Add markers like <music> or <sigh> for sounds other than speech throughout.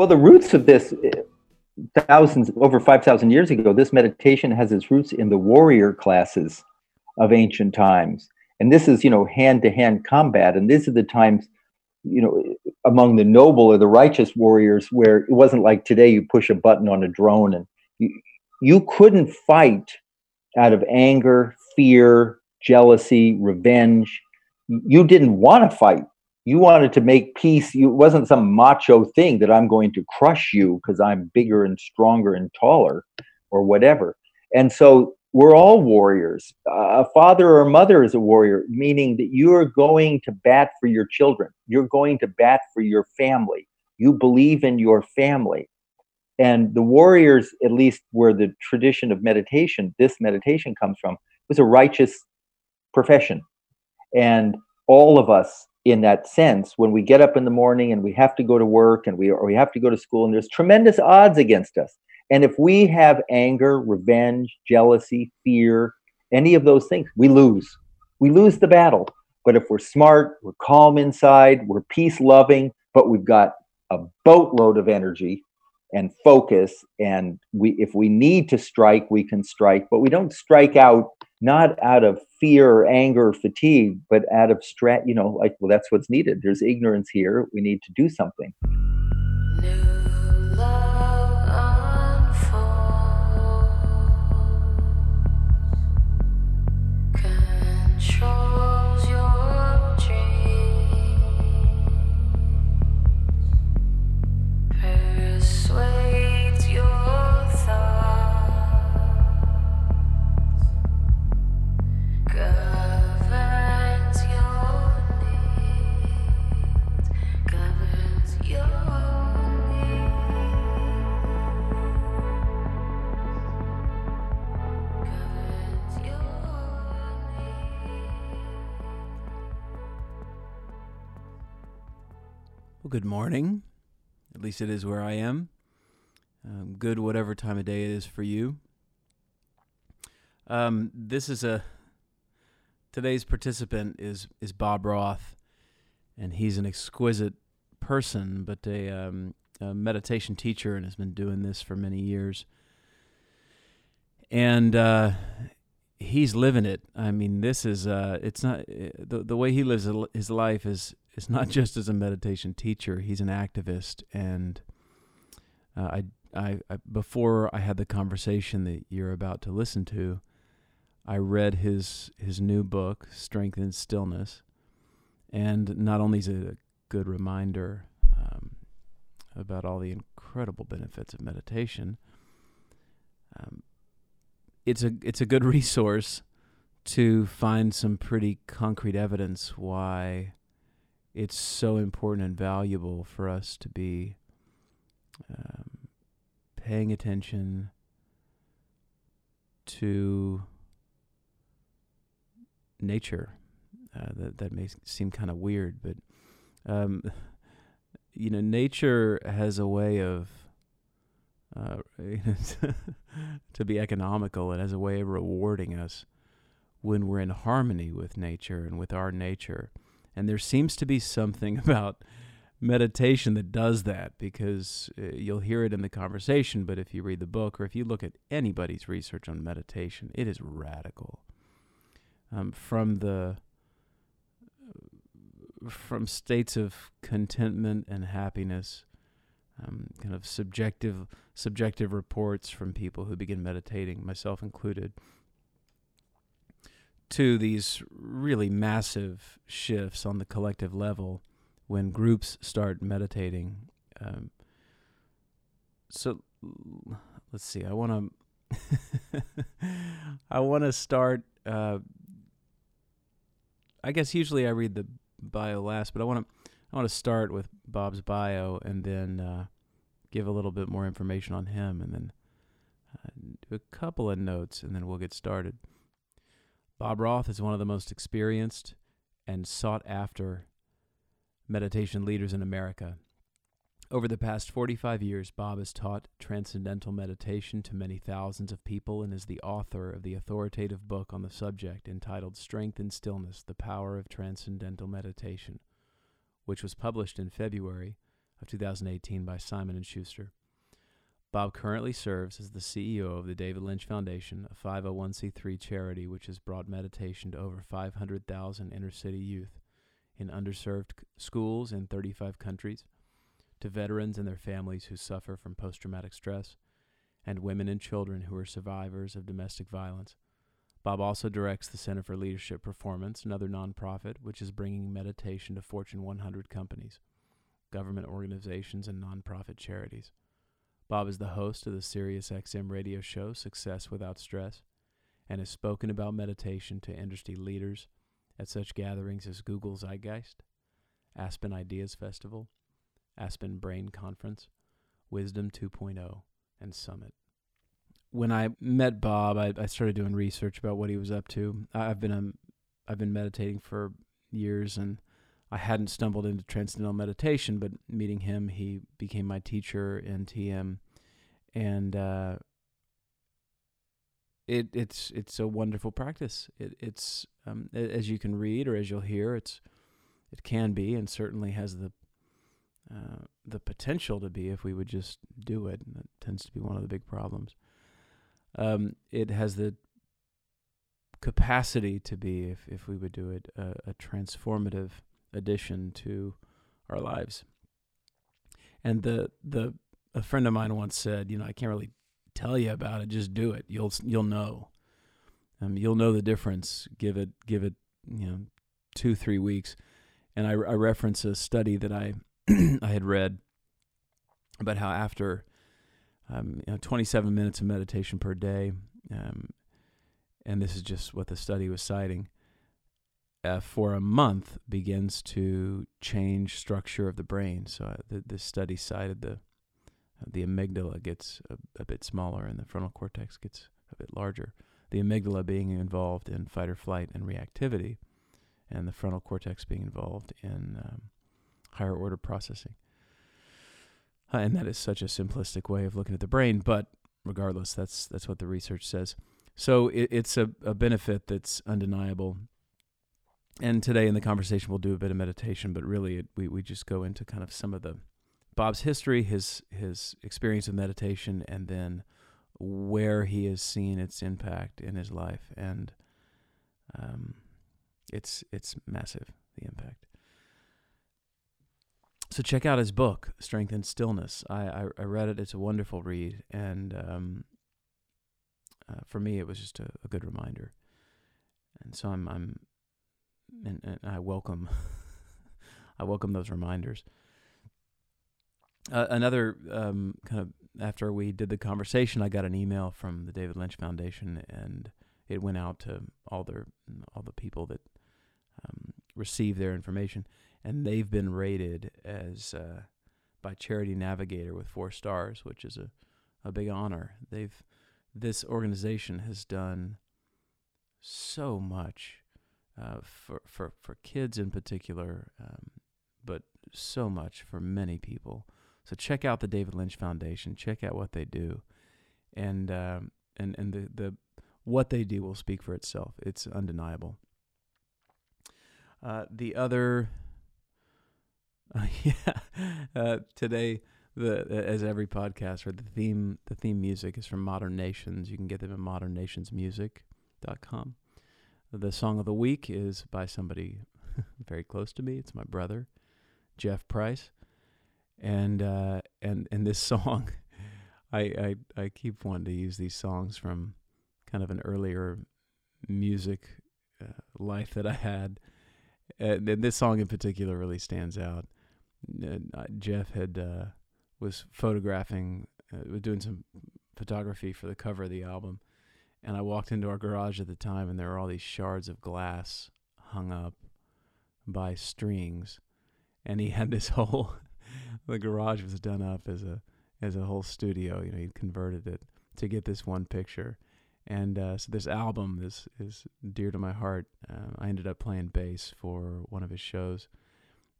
Well, the roots of this, eh, thousands, over 5,000 years ago, this meditation has its roots in the warrior classes of ancient times. And this is, you know, hand to hand combat. And these are the times, you know, among the noble or the righteous warriors where it wasn't like today you push a button on a drone and you, you couldn't fight out of anger, fear, jealousy, revenge. You didn't want to fight you wanted to make peace. You, it wasn't some macho thing that i'm going to crush you because i'm bigger and stronger and taller or whatever. And so we're all warriors. A father or a mother is a warrior meaning that you are going to bat for your children. You're going to bat for your family. You believe in your family. And the warriors at least where the tradition of meditation this meditation comes from was a righteous profession. And all of us in that sense when we get up in the morning and we have to go to work and we or we have to go to school and there's tremendous odds against us. And if we have anger revenge jealousy fear any of those things we lose. We lose the battle. But if we're smart we're calm inside we're peace loving but we've got a boatload of energy and focus and we if we need to strike we can strike but we don't strike out not out of fear or anger or fatigue but out of strat you know like well that's what's needed. There's ignorance here. We need to do something. New Well, good morning. At least it is where I am. Um, good, whatever time of day it is for you. Um, this is a today's participant is is Bob Roth, and he's an exquisite person, but a, um, a meditation teacher, and has been doing this for many years. And uh, he's living it. I mean, this is uh, it's not uh, the the way he lives his life is is not <laughs> just as a meditation teacher. He's an activist, and uh, I, I I before I had the conversation that you're about to listen to, I read his his new book, Strength in Stillness, and not only is it a good reminder um, about all the incredible benefits of meditation. Um, it's a it's a good <laughs> resource to find some pretty concrete evidence why it's so important and valuable for us to be um, paying attention to nature. Uh, that that may seem kind of weird, but um, you know, nature has a way of uh, <laughs> to be economical. It has a way of rewarding us when we're in harmony with nature and with our nature. And there seems to be something <laughs> about meditation that does that because uh, you'll hear it in the conversation, but if you read the book or if you look at anybody's research on meditation, it is radical. Um, from the from states of contentment and happiness, um, kind of subjective subjective reports from people who begin meditating, myself included, to these really massive shifts on the collective level when groups start meditating. Um, so let's see. I want to. <laughs> I want to start. Uh, I guess usually I read the bio last, but I want to. I want to start with Bob's bio and then uh, give a little bit more information on him, and then uh, do a couple of notes, and then we'll get started. Bob Roth is one of the most experienced and sought after meditation leaders in America. Over the past 45 years, Bob has taught transcendental meditation to many thousands of people and is the author of the authoritative book on the subject entitled Strength in Stillness The Power of Transcendental Meditation, which was published in February of 2018 by Simon & Schuster. Bob currently serves as the CEO of the David Lynch Foundation, a 501c3 charity which has brought meditation to over 500,000 inner city youth in underserved schools in 35 countries to veterans and their families who suffer from post traumatic stress, and women and children who are survivors of domestic violence. Bob also directs the Center for Leadership Performance, another nonprofit which is bringing meditation to Fortune 100 companies, government organizations, and nonprofit charities. Bob is the host of the SiriusXM radio show Success Without Stress and has spoken about meditation to industry leaders at such gatherings as Google Zeitgeist, Aspen Ideas Festival, Aspen Brain Conference, Wisdom 2.0, and Summit. When I met Bob, I, I started doing research about what he was up to. I've been um, I've been meditating for years, and I hadn't stumbled into transcendental meditation. But meeting him, he became my teacher in TM, and uh, it it's it's a wonderful practice. It, it's um, as you can read or as you'll hear, it's it can be and certainly has the uh, the potential to be if we would just do it. And that tends to be one of the big problems. Um, it has the capacity to be, if, if we would do it, a, a transformative addition to our lives. And the the a friend of mine once said, you know, I can't really tell you about it. Just do it. You'll you'll know. Um, you'll know the difference. Give it give it you know two three weeks. And I, I reference a study that I <clears throat> I had read about how after um, you know 27 minutes of meditation per day, um, and this is just what the study was citing, uh, for a month begins to change structure of the brain. So uh, the, the study cited the the amygdala gets a, a, bit smaller and the frontal cortex gets a bit larger. The amygdala being involved in fight or flight and reactivity, and the frontal cortex being involved in um, higher order processing. Uh, and that is such a simplistic way of looking at the brain, but regardless, that's that's what the research says. So it, it's a, a benefit that's undeniable. And today in the conversation, we'll do a bit of meditation, but really, it, we we just go into kind of some of the Bob's history, his his experience of meditation, and then where he has seen its impact in his life, and um, it's it's massive the impact. So check out his book, Strength and Stillness. I, I, I read it; it's a wonderful read, and um, uh, for me, it was just a, a, good reminder. And so I'm I'm and, and I welcome <laughs> I welcome those reminders. Uh, another um, kind of after we did the conversation, I got an email from the David Lynch Foundation, and it went out to all their all the people that um, receive their information, and they've been rated as uh, by Charity Navigator with four stars, which is a a big honor. They've this organization has done so much uh, for for for kids in particular, um, but so much for many people. So check out the David Lynch Foundation. Check out what they do, and um, and and the the what they do will speak for itself. It's undeniable. Uh, the other, <laughs> uh, yeah, today the as every podcast, right, the theme the theme music is from Modern Nations. You can get them at modernnationsmusic.com. The song of the week is by somebody <laughs> very close to me. It's my brother, Jeff Price and uh, and and this <laughs> song, I, I I keep wanting to use these songs from kind of an earlier music uh, life that I had, and, and, this song in particular really stands out. Uh, Jeff had uh, was photographing, uh, was doing some photography for the cover of the album. And I walked into our garage at the time, and there were all these shards of glass hung up by strings. And he had this <laughs> whole the garage was done up as a as a whole studio. You know, he converted it to get this one picture. And uh, so this album is is dear to my heart. Uh, I ended up playing bass for one of his shows.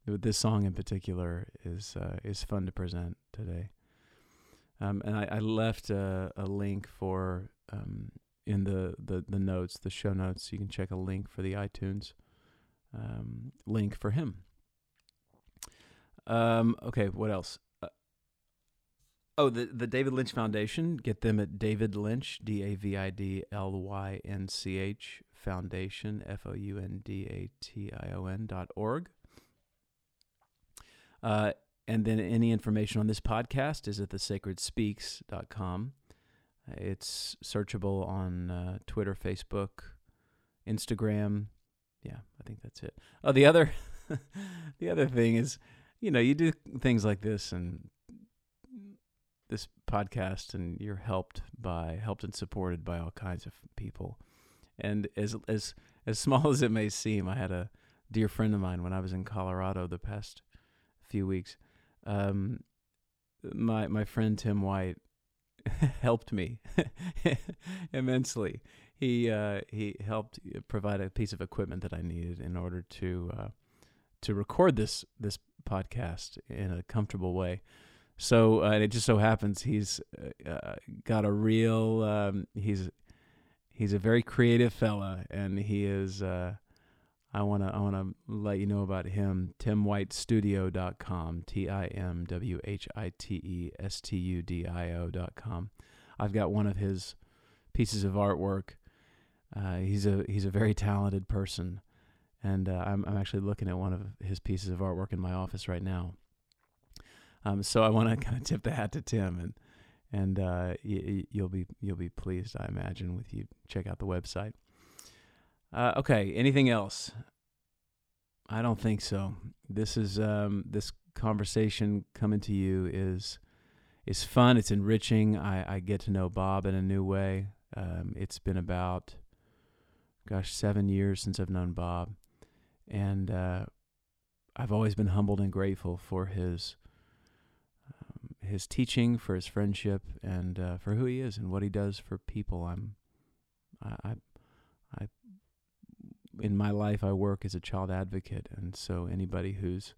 This song in particular is uh, is fun to present today. Um, and I, I left a, a link for um, in the, the, the notes, the show notes. You can check a link for the iTunes um, link for him. Um, okay, what else? Uh, oh, the the David Lynch Foundation. Get them at David Lynch, D A V I D L Y N C H Foundation, F O U N D A T I O N dot org. Uh, and then any information on this podcast is at thesacredspeaks.com. It's searchable on uh, Twitter, Facebook, Instagram. Yeah, I think that's it. Oh, the other, <laughs> the other thing is, you know, you do things like this and this podcast, and you're helped by, helped and supported by all kinds of people. And as as as small <laughs> as it may seem, I had a dear friend of mine when I was in Colorado the past few weeks. Um, my my friend Tim White <laughs> helped me <laughs> immensely. He uh, he helped provide a piece of equipment that I needed in order to uh, to record this this podcast in a comfortable way. So uh, it just so happens he's uh, got a real um, he's he's a very creative fella, and he is. I want to I want to let you know about him. TimWhiteStudio.com. T I M W H I T E S T U D I O.com. I've got one of his pieces of artwork. Uh, he's a he's a very talented person, and uh, I'm I'm actually looking at one of his pieces of artwork in my office right now. Um, so I want to <laughs> kind of tip the hat to Tim, and and uh, y- you'll be you'll be pleased, I imagine, with you check out the website. Uh, okay. Anything else? I don't think so. This is um, this conversation coming to you is is fun. It's enriching. I, I get to know Bob in a new way. Um, it's been about, gosh, seven years since I've known Bob, and uh, I've always been humbled and grateful for his um, his teaching, for his friendship, and uh, for who he is and what he does for people. I'm I, I I in my life, I work as a child advocate, and so anybody who's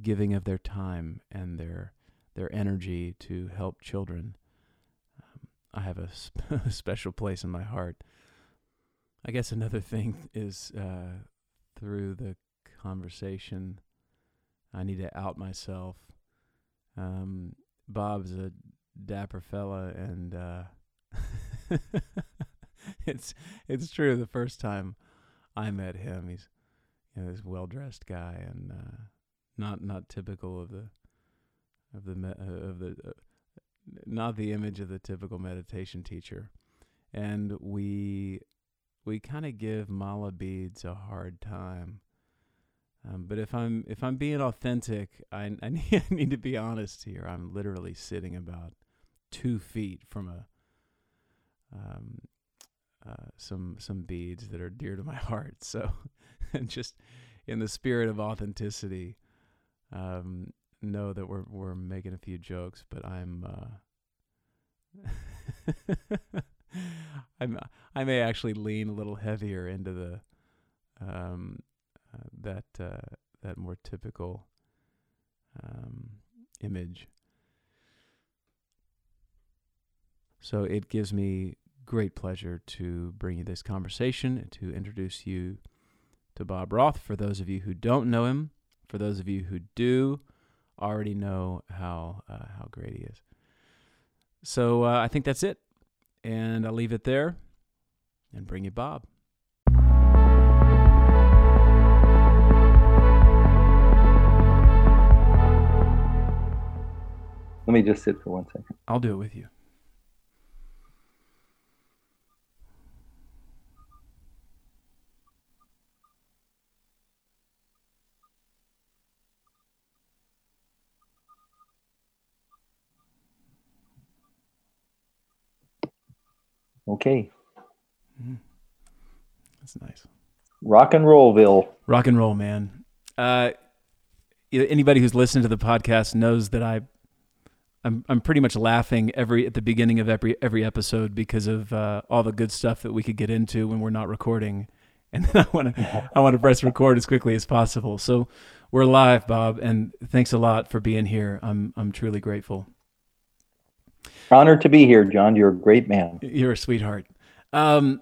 giving of their time and their their energy to help children, um, I have a, sp- <laughs> a, special place in my heart. I guess another thing is uh, through the conversation, I need to out myself. Um, Bob's a dapper fella, and uh, <laughs> it's it's true. The first time I met him. He's you know this well dressed guy and uh, not not typical of the of the uh, of the uh, not the image of the typical meditation teacher. And we we kind of give mala beads a hard time. Um, but if I'm if I'm being authentic, I <laughs> I need, I need to be honest here. I'm literally sitting about two feet from a um, uh, some some beads that are dear to my <laughs> heart. So, and <laughs> just in the spirit of authenticity, um, know that we're we're making a few jokes, but I'm uh, <laughs> I'm I may actually lean a little heavier into the um, uh, that uh, that more typical um, image. So it gives me great pleasure to bring you this conversation, and to introduce you to Bob Roth. For those of you who don't know him, for those of you who do, already know how uh, how great he is. So uh, I think that's it, and I'll leave it there, and bring you Bob. Let me just sit for one second. I'll do it with you. Okay. That's nice. Rock and rollville. Rock and roll, man. Uh, anybody who's listened to the podcast knows that I, I'm I'm pretty much laughing every at the beginning of every every episode because of uh, all the good stuff that we could get into when we're not recording, <laughs> and then I want to I want to press record as quickly as possible. So we're live, Bob, and thanks a lot for being here. I'm I'm truly grateful. Honored to be here, John. You're a great man. You're a sweetheart. Um,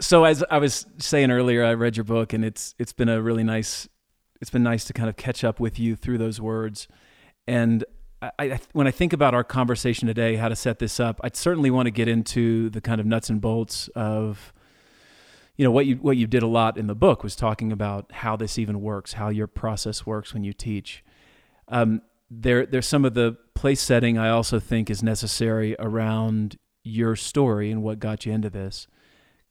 so as I was saying earlier, I read your book, and it's it's been a really nice it's been nice to kind of catch up with you through those words. And I, I, when I think about our conversation today, how to set this up, I'd certainly want to get into the kind of nuts and bolts of you know what you what you did a lot in the book was talking about how this even works, how your process works when you teach. Um, there there's some of the place setting I also think is necessary around your story and what got you into this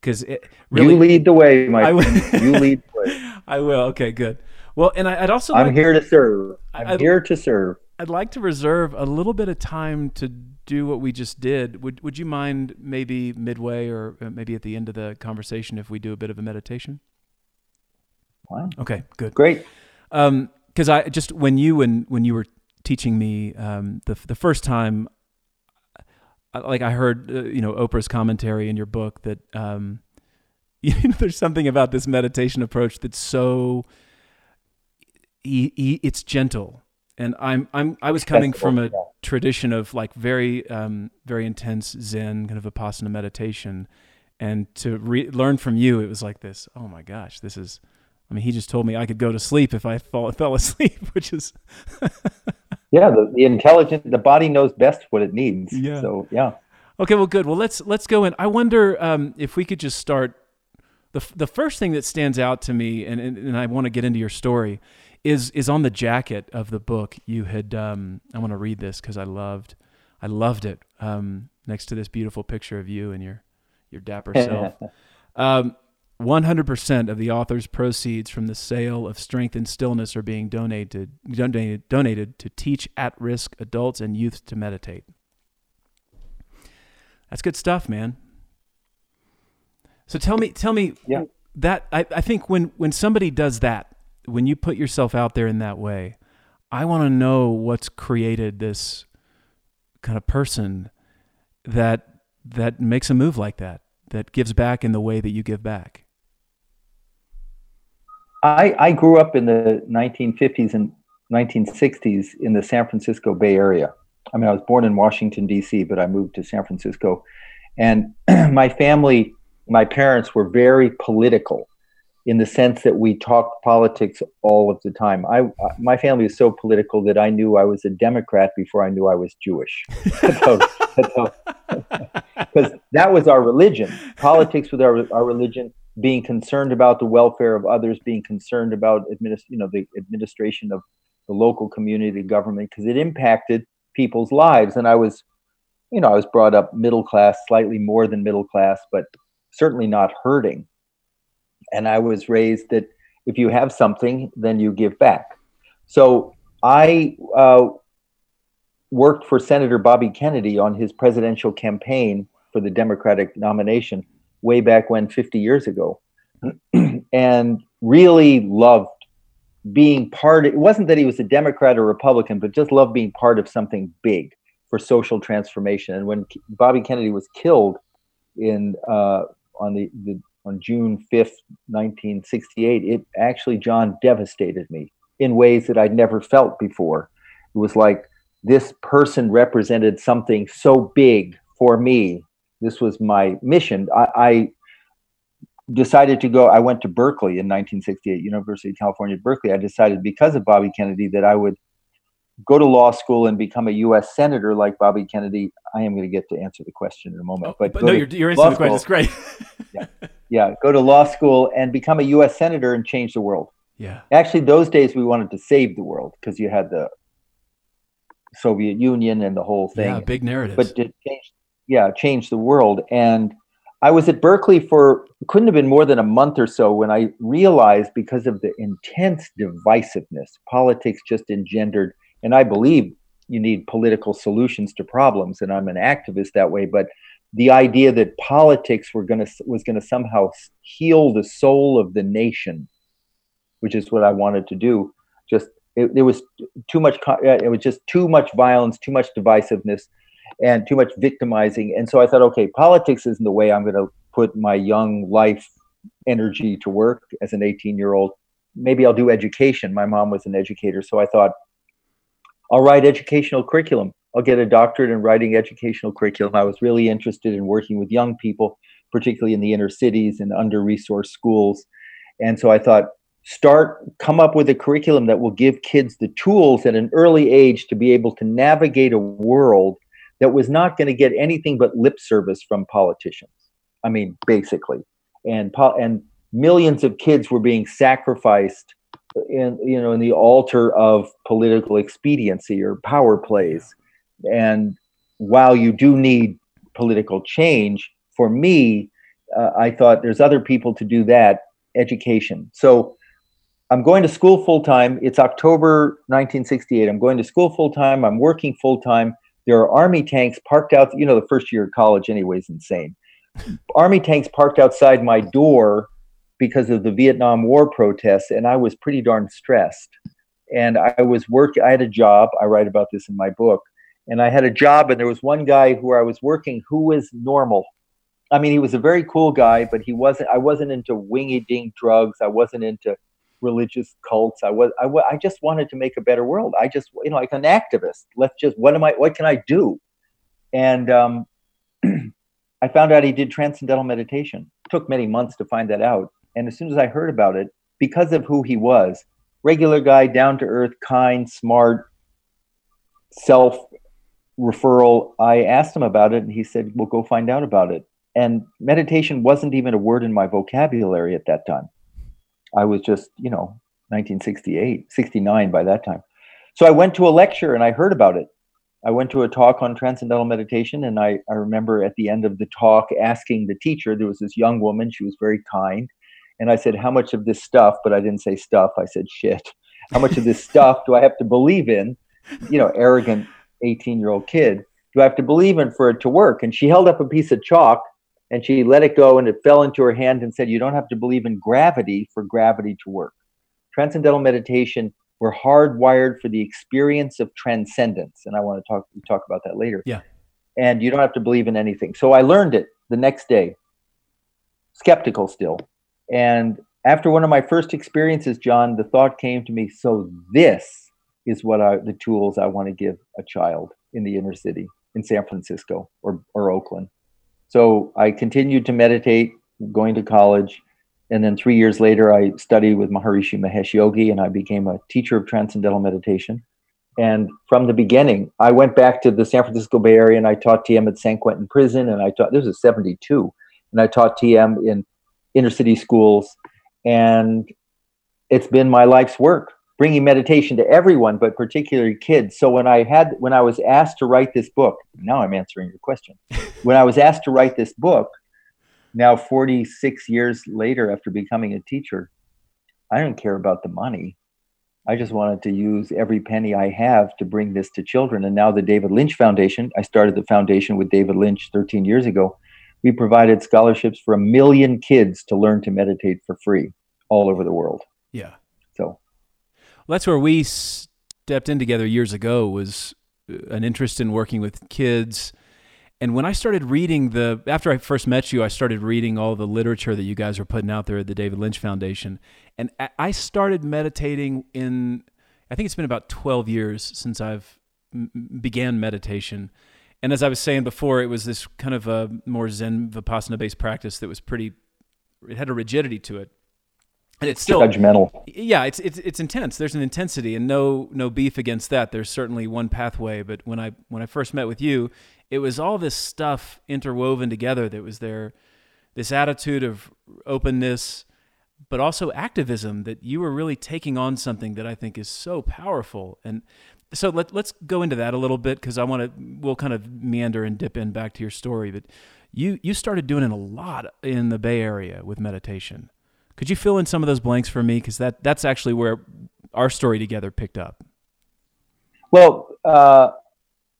because really you lead the way, my I will-. You lead the way. <laughs> I will. Okay, good. Well, and I, I'd also I'm like, here to serve. I'm I'd- here to serve. I'd like to reserve a little bit of time to do what we just did. Would Would you mind maybe midway or uh, maybe at the end of the conversation if we do a bit of a meditation? Fine. Okay, good. Great. Um, because I just when you and when you were teaching me um, the the first time, like I heard uh, you know Oprah's commentary in your book that um, <laughs> you know, there's something about this meditation approach that's so e- e- it's gentle, and I'm I'm I was coming from a tradition of like very um, very intense Zen kind of vipassana meditation, and to re- learn from you, it was like this. Oh my gosh, this is. I mean, he just told me I could go to sleep if I fall, <laughs> fell asleep, which is <laughs> Yeah, the, the intelligent, the body knows best what it needs. Yeah. So yeah. okay. Well, good. Well, let's let's go in. I wonder um, if we could just start. the The first thing that stands out to me, and and, and I want to get into your story, is is on the jacket of the book. You had. Um, I want to read this because I loved, I loved it. Um, next to this beautiful picture of you and your your dapper self. <laughs> Um, 100% of the author's proceeds from the sale of Strength and Stillness are being donated, donated, donated to teach at risk adults and youth to meditate. That's good stuff, man. So tell me, tell me Yeah. that I, I think when, when somebody does that, when you put yourself out there in that way, I want to know what's created this kind of person that that makes a move like that, that gives back in the way that you give back. I, I grew up in the 1950s and 1960s in the San Francisco Bay Area. I mean, I was born in Washington, D.C., but I moved to San Francisco. And <clears throat> my family, my parents were very political in the sense that we talked politics all of the time. I, uh, my family is so political that I knew I was a Democrat before I knew I was Jewish. <laughs> Because <laughs> that was our religion. Politics was our, our religion being concerned about the welfare of others, being concerned about administ- you know, the administration of the local community government, because it impacted people's lives. And I was, you know, I was brought up middle class, slightly more than middle class, but certainly not hurting. And I was raised that if you have something, then you give back. So I uh, worked for Senator Bobby Kennedy on his presidential campaign for the Democratic nomination way back when 50 years ago. <clears throat> And really loved being part of, it wasn't that he was a democrat or republican but just loved being part of something big for social transformation. And when bobby kennedy was killed in uh, on the, the on june 5th 1968 it actually john devastated me in ways that i'd never felt before. It was like this person represented something so big for me this was my mission. I, I, decided to go. I went to Berkeley in 1968, University of California, Berkeley. I decided because of Bobby Kennedy that I would go to law school and become a U.S. senator like Bobby Kennedy. I am going to get to answer the question in a moment. Oh, but but no, you're, you're answering the question. school. It's great. Yeah, go to law school and become a U.S. senator and change the world. yeah. Actually, those days we wanted to save the world because you had the Soviet Union and the whole thing. Yeah. Big narrative. but to change yeah change the world and i was at berkeley for couldn't have been more than a month or so when i realized because of the intense divisiveness politics just engendered and i believe you need political solutions to problems and i'm an activist that way but the idea that politics were going to was going to somehow heal the soul of the nation, which is what I wanted to do. Just it, it was too much. Uh, it was just too much violence, too much divisiveness, and too much victimizing. And so I thought, okay, politics isn't the way I'm going to put my young life energy to work as an 18 year old. Maybe I'll do education. My mom was an educator, so I thought I'll write educational curriculum. I'll get a doctorate in writing educational curriculum. I was really interested in working with young people, particularly in the inner cities and under resourced schools. And so I thought, start, come up with a curriculum that will give kids the tools at an early age to be able to navigate a world that was not going to get anything but lip service from politicians. I mean, basically. And, and millions of kids were being sacrificed in you know in the altar of political expediency or power plays and while you do need political change, for me, uh, I thought there's other people to do that education. So I'm going to school full time. It's October 1968. I'm going to school full time. I'm working full time. There are army tanks parked out. You know, the first year of college, anyway, is insane. army tanks parked outside my door because of the Vietnam War protests, and I was pretty darn stressed. And I was working. I had a job. I write about this in my book and I had a job, and there was one guy who I was working who was normal. I mean, he was a very cool guy, but he wasn't. I wasn't into wingy ding drugs. I wasn't into religious cults. I was. I, I just wanted to make a better world. I just, you know, like an activist. Let's just. What am I? What can I do? And um, <clears throat> I found out he did transcendental meditation. It took many months to find that out. And as soon as I heard about it, because of who he was, regular guy, down to earth, kind, smart, self referral, I asked him about it and he said, Well, go find out about it. And meditation wasn't even a word in my vocabulary at that time. I was just, you know, 1968, 69 by that time. So I went to a lecture and I heard about it. I went to a talk on transcendental meditation, and I, I remember at the end of the talk asking the teacher, there was this young woman, she was very kind. And I said, How much of this stuff, but I didn't say stuff, I said shit. How much of this stuff do I have to believe in? You know, arrogant 18 year old kid do I have to believe in for it to work? And she held up a piece of chalk and she let it go and it fell into her hand and said, You don't have to believe in gravity for gravity to work. Transcendental meditation, we're hardwired for the experience of transcendence. And I want to talk, talk about that later. Yeah. And you don't have to believe in anything. So I learned it the next day, skeptical still. And after one of my first experiences, John, the thought came to me so this is what I, the tools I want to give a child in the inner city in San Francisco or, or Oakland. So I continued to meditate, going to college. And then three years later, I studied with Maharishi Mahesh Yogi and I became a teacher of transcendental meditation. And from the beginning, I went back to the San Francisco Bay Area and I taught TM at San Quentin Prison. And I taught, this was 72, and I taught TM in inner city schools. And it's been my life's work bringing meditation to everyone, but particularly kids. So when I had when I was asked to write this book, now I'm answering your question. <laughs> when I was asked to write this book, now 46 years later after becoming a teacher, I don't care about the money. I just wanted to use every penny I have to bring this to children. And now the David Lynch Foundation, I started the foundation with David Lynch 13 years ago. We provided scholarships for a million kids to learn to meditate for free all over the world. That's where we stepped in together years ago was uh, an interest in working with kids. And when I started reading the, after I first met you, I started reading all the literature that you guys were putting out there at the David Lynch Foundation. And I started meditating in, I think it's been about 12 years since I've began meditation. And as I was saying before, it was this kind of a more Zen Vipassana based practice that was pretty, it had a rigidity to it and it's still judgmental. Yeah, it's it's it's intense. There's an intensity, and no no beef against that. There's certainly one pathway. But when I when I first met with you, it was all this stuff interwoven together. That was there, this attitude of openness, but also activism. That you were really taking on something that I think is so powerful. And so let let's go into that a little bit because I want to. We'll kind of meander and dip in back to your story, but you you started doing it a lot in the Bay Area with meditation. Could you fill in some of those blanks for me? Because that that's actually where our story together picked up. Well, uh,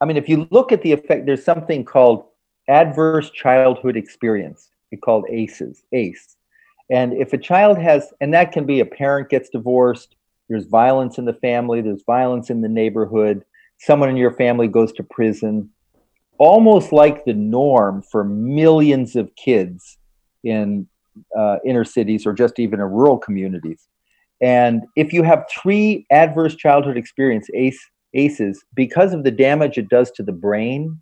I mean, if you look at the effect, there's something called adverse childhood experience. It's called ACEs, ACE. And if a child has, and that can be a parent gets divorced, there's violence in the family, there's violence in the neighborhood, someone in your family goes to prison, almost like the norm for millions of kids in uh, inner cities or just even in rural communities. And if you have three adverse childhood experience ACE, ACEs, because of the damage it does to the brain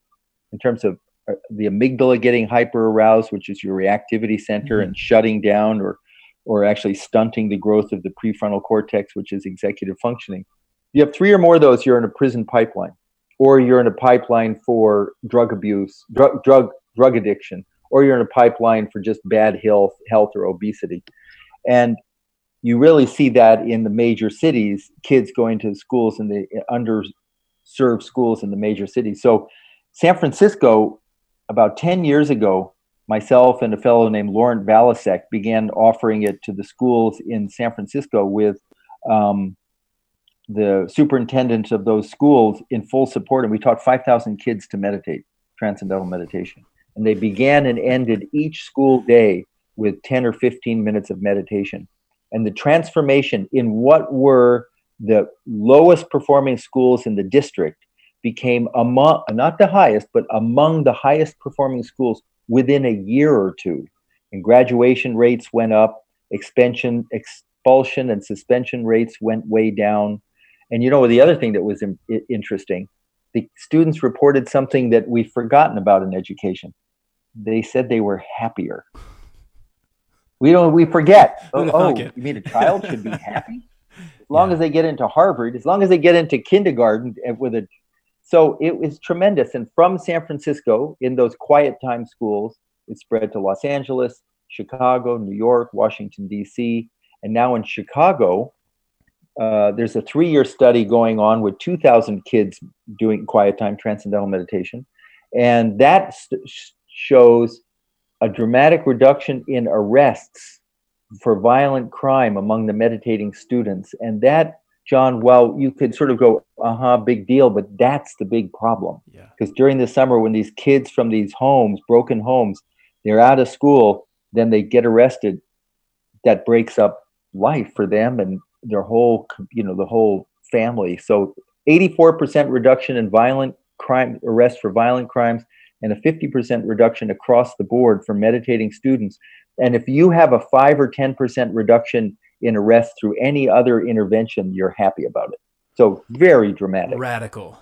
in terms of uh, the amygdala getting hyper aroused, which is your reactivity center, Mhm. and shutting down or or actually stunting the growth of the prefrontal cortex, which is executive functioning. You have three or more of those, you're in a prison pipeline, or you're in a pipeline for drug abuse, drug drug drug addiction, or you're in a pipeline for just bad health, health or obesity. And you really see that in the major cities, kids going to schools in the underserved schools in the major cities. So San Francisco, about 10 years ago, myself and a fellow named Laurent Valosek began offering it to the schools in San Francisco with um, the superintendent of those schools in full support. And we taught 5,000 kids to meditate, transcendental meditation. And they began and ended each school day with 10 or 15 minutes of meditation. And the transformation in what were the lowest performing schools in the district became among, not the highest, but among the highest performing schools within a year or two. And graduation rates went up, expansion, expulsion and suspension rates went way down. And you know, the other thing that was interesting, the students reported something that we've forgotten about in education. They said they were happier. We don't, we forget. <laughs> Oh, oh, you mean a child should be happy? <laughs> As long as they get into Harvard, as long as they get into kindergarten with a so it was tremendous. And from San Francisco, in those quiet time schools, it spread to Los Angeles, Chicago, New York, Washington, D.C. And now in Chicago, uh, there's a three year study going on with 2,000 kids doing quiet time transcendental meditation. And that st- shows a dramatic reduction in arrests for violent crime among the meditating students. And that John, well, you could sort of go, uh huh, big deal, but that's the big problem. Yeah. Because during the summer, when these kids from these homes, broken homes, they're out of school, then they get arrested. That breaks up life for them and their whole, you know, the whole family. So, 84% reduction in violent crime arrests for violent crimes, and a 50% reduction across the board for meditating students. And if you have a five or 10% reduction in arrest through any other intervention, you're happy about it. So very dramatic. Radical.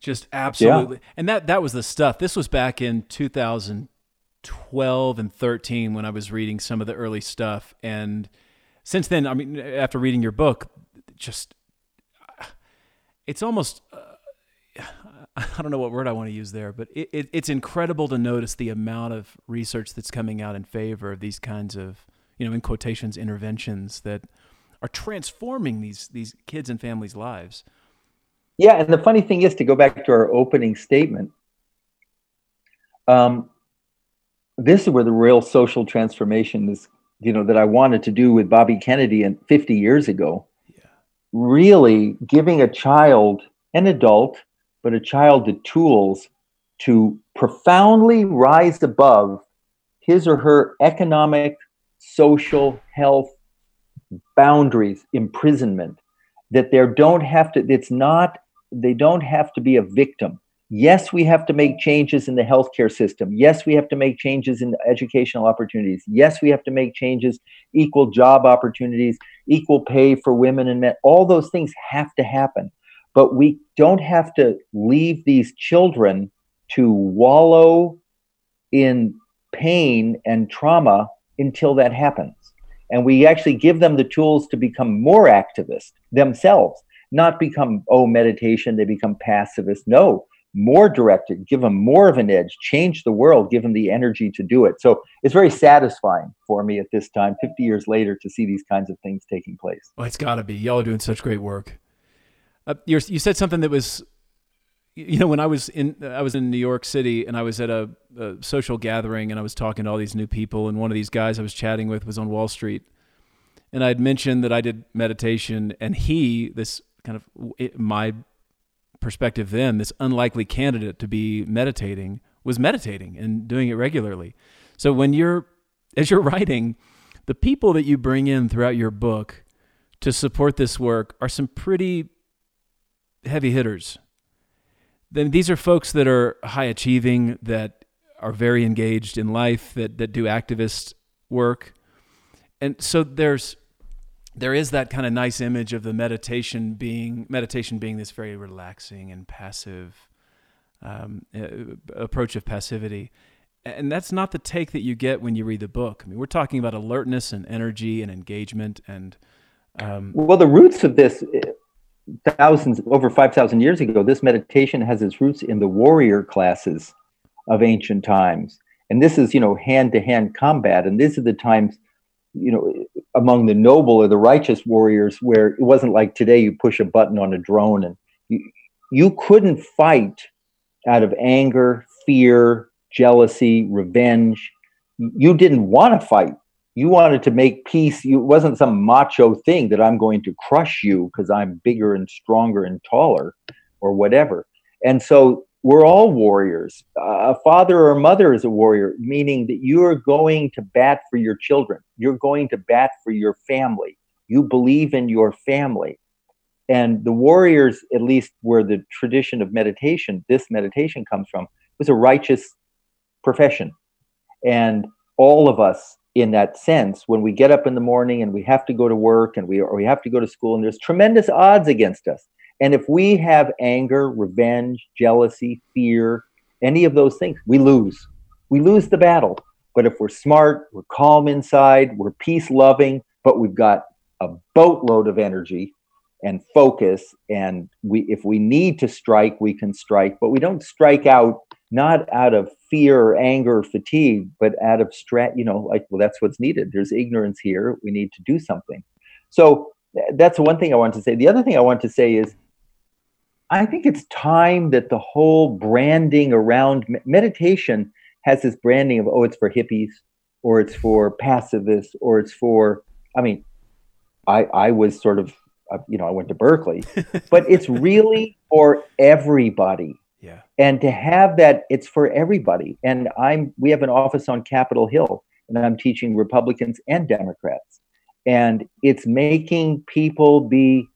Just absolutely. And that that was the stuff. This was back in 2012 and 13 when I was reading some of the early stuff and since then, I mean after reading your book, just it's almost uh, I don't know what word I want to use there, but it, it, it's incredible to notice the amount of research that's coming out in favor of these kinds of, you know, in quotations, interventions that are transforming these these kids and families' lives. Yeah, and the funny thing is to go back to our opening statement. Um, this is where the real social transformation is, you know, that I wanted to do with Bobby Kennedy and 50 years ago. Yeah. Really giving a child, an adult, but a child the tools to profoundly rise above his or her economic, social, health boundaries, imprisonment, that they don't have to, it's not, they don't have to be a victim. Yes, we have to make changes in the healthcare system. Yes, we have to make changes in educational opportunities. Yes, we have to make changes, equal job opportunities, equal pay for women and men. All those things have to happen. But we don't have to leave these children to wallow in pain and trauma until that happens. And we actually give them the tools to become more activists themselves, not become, oh, meditation, they become pacifists. No, more directed, give them more of an edge, change the world, give them the energy to do it. So it's very satisfying for me at this time, 50 years later, to see these kinds of things taking place. Well, it's got to be. Y'all are doing such great work. Uh, you said something that was, you know, when I was in, I was in New York City and I was at a, a social gathering and I was talking to all these new people and one of these guys I was chatting with was on Wall Street, and I had mentioned that I did meditation and he, this kind of it, my perspective then, this unlikely candidate to be meditating was meditating and doing it regularly. So when you're as you're <laughs> writing, the people that you bring in throughout your book to support this work are some pretty heavy hitters. Then these are folks that are high achieving, that are very engaged in life, that that do activist work. And so there's there is that kind of nice image of the meditation being meditation being this very relaxing and passive um, uh, approach of passivity and that's not the take that you get when you read the book i mean we're talking about alertness and energy and engagement and um, well the roots of this uh, thousands over 5000 years ago this meditation has its roots in the warrior classes of ancient times. And this is you know hand to hand combat. And these are the times you know among the noble or the righteous warriors where it wasn't like today you push a button on a drone and you, you couldn't fight out of anger fear jealousy revenge. You didn't want to fight you wanted to make peace you, it wasn't some macho thing that i'm going to crush you because i'm bigger and stronger and taller or whatever and so we're all warriors. Uh, a father or a mother is a warrior, meaning that you are going to bat for your children. You're going to bat for your family. You believe in your family. And the warriors, at least where the tradition of meditation, this meditation comes from, was a righteous profession. And all of us, in that sense, when we get up in the morning and we have to go to work and we or we have to go to school, and there's tremendous odds against us and if we have anger, revenge, jealousy, fear, any of those things, we lose. We lose the battle. But if we're smart, we're calm inside, we're peace loving, but we've got a boatload of energy and focus and we if we need to strike we can strike but we don't strike out not out of fear or anger or fatigue but out of strat you know like well that's what's needed. There's ignorance here. We need to do something. So that's one thing i want to say. The other thing i want to say is I think it's time that the whole branding around meditation has this branding of, oh, it's for hippies or it's for pacifists or it's for, I mean, I, I was sort of, uh, you know, I went to Berkeley, <laughs> but it's really for everybody. Yeah. And to have that, it's for everybody. And I'm, we have an office on Capitol Hill and I'm teaching Republicans and Democrats. And it's making people be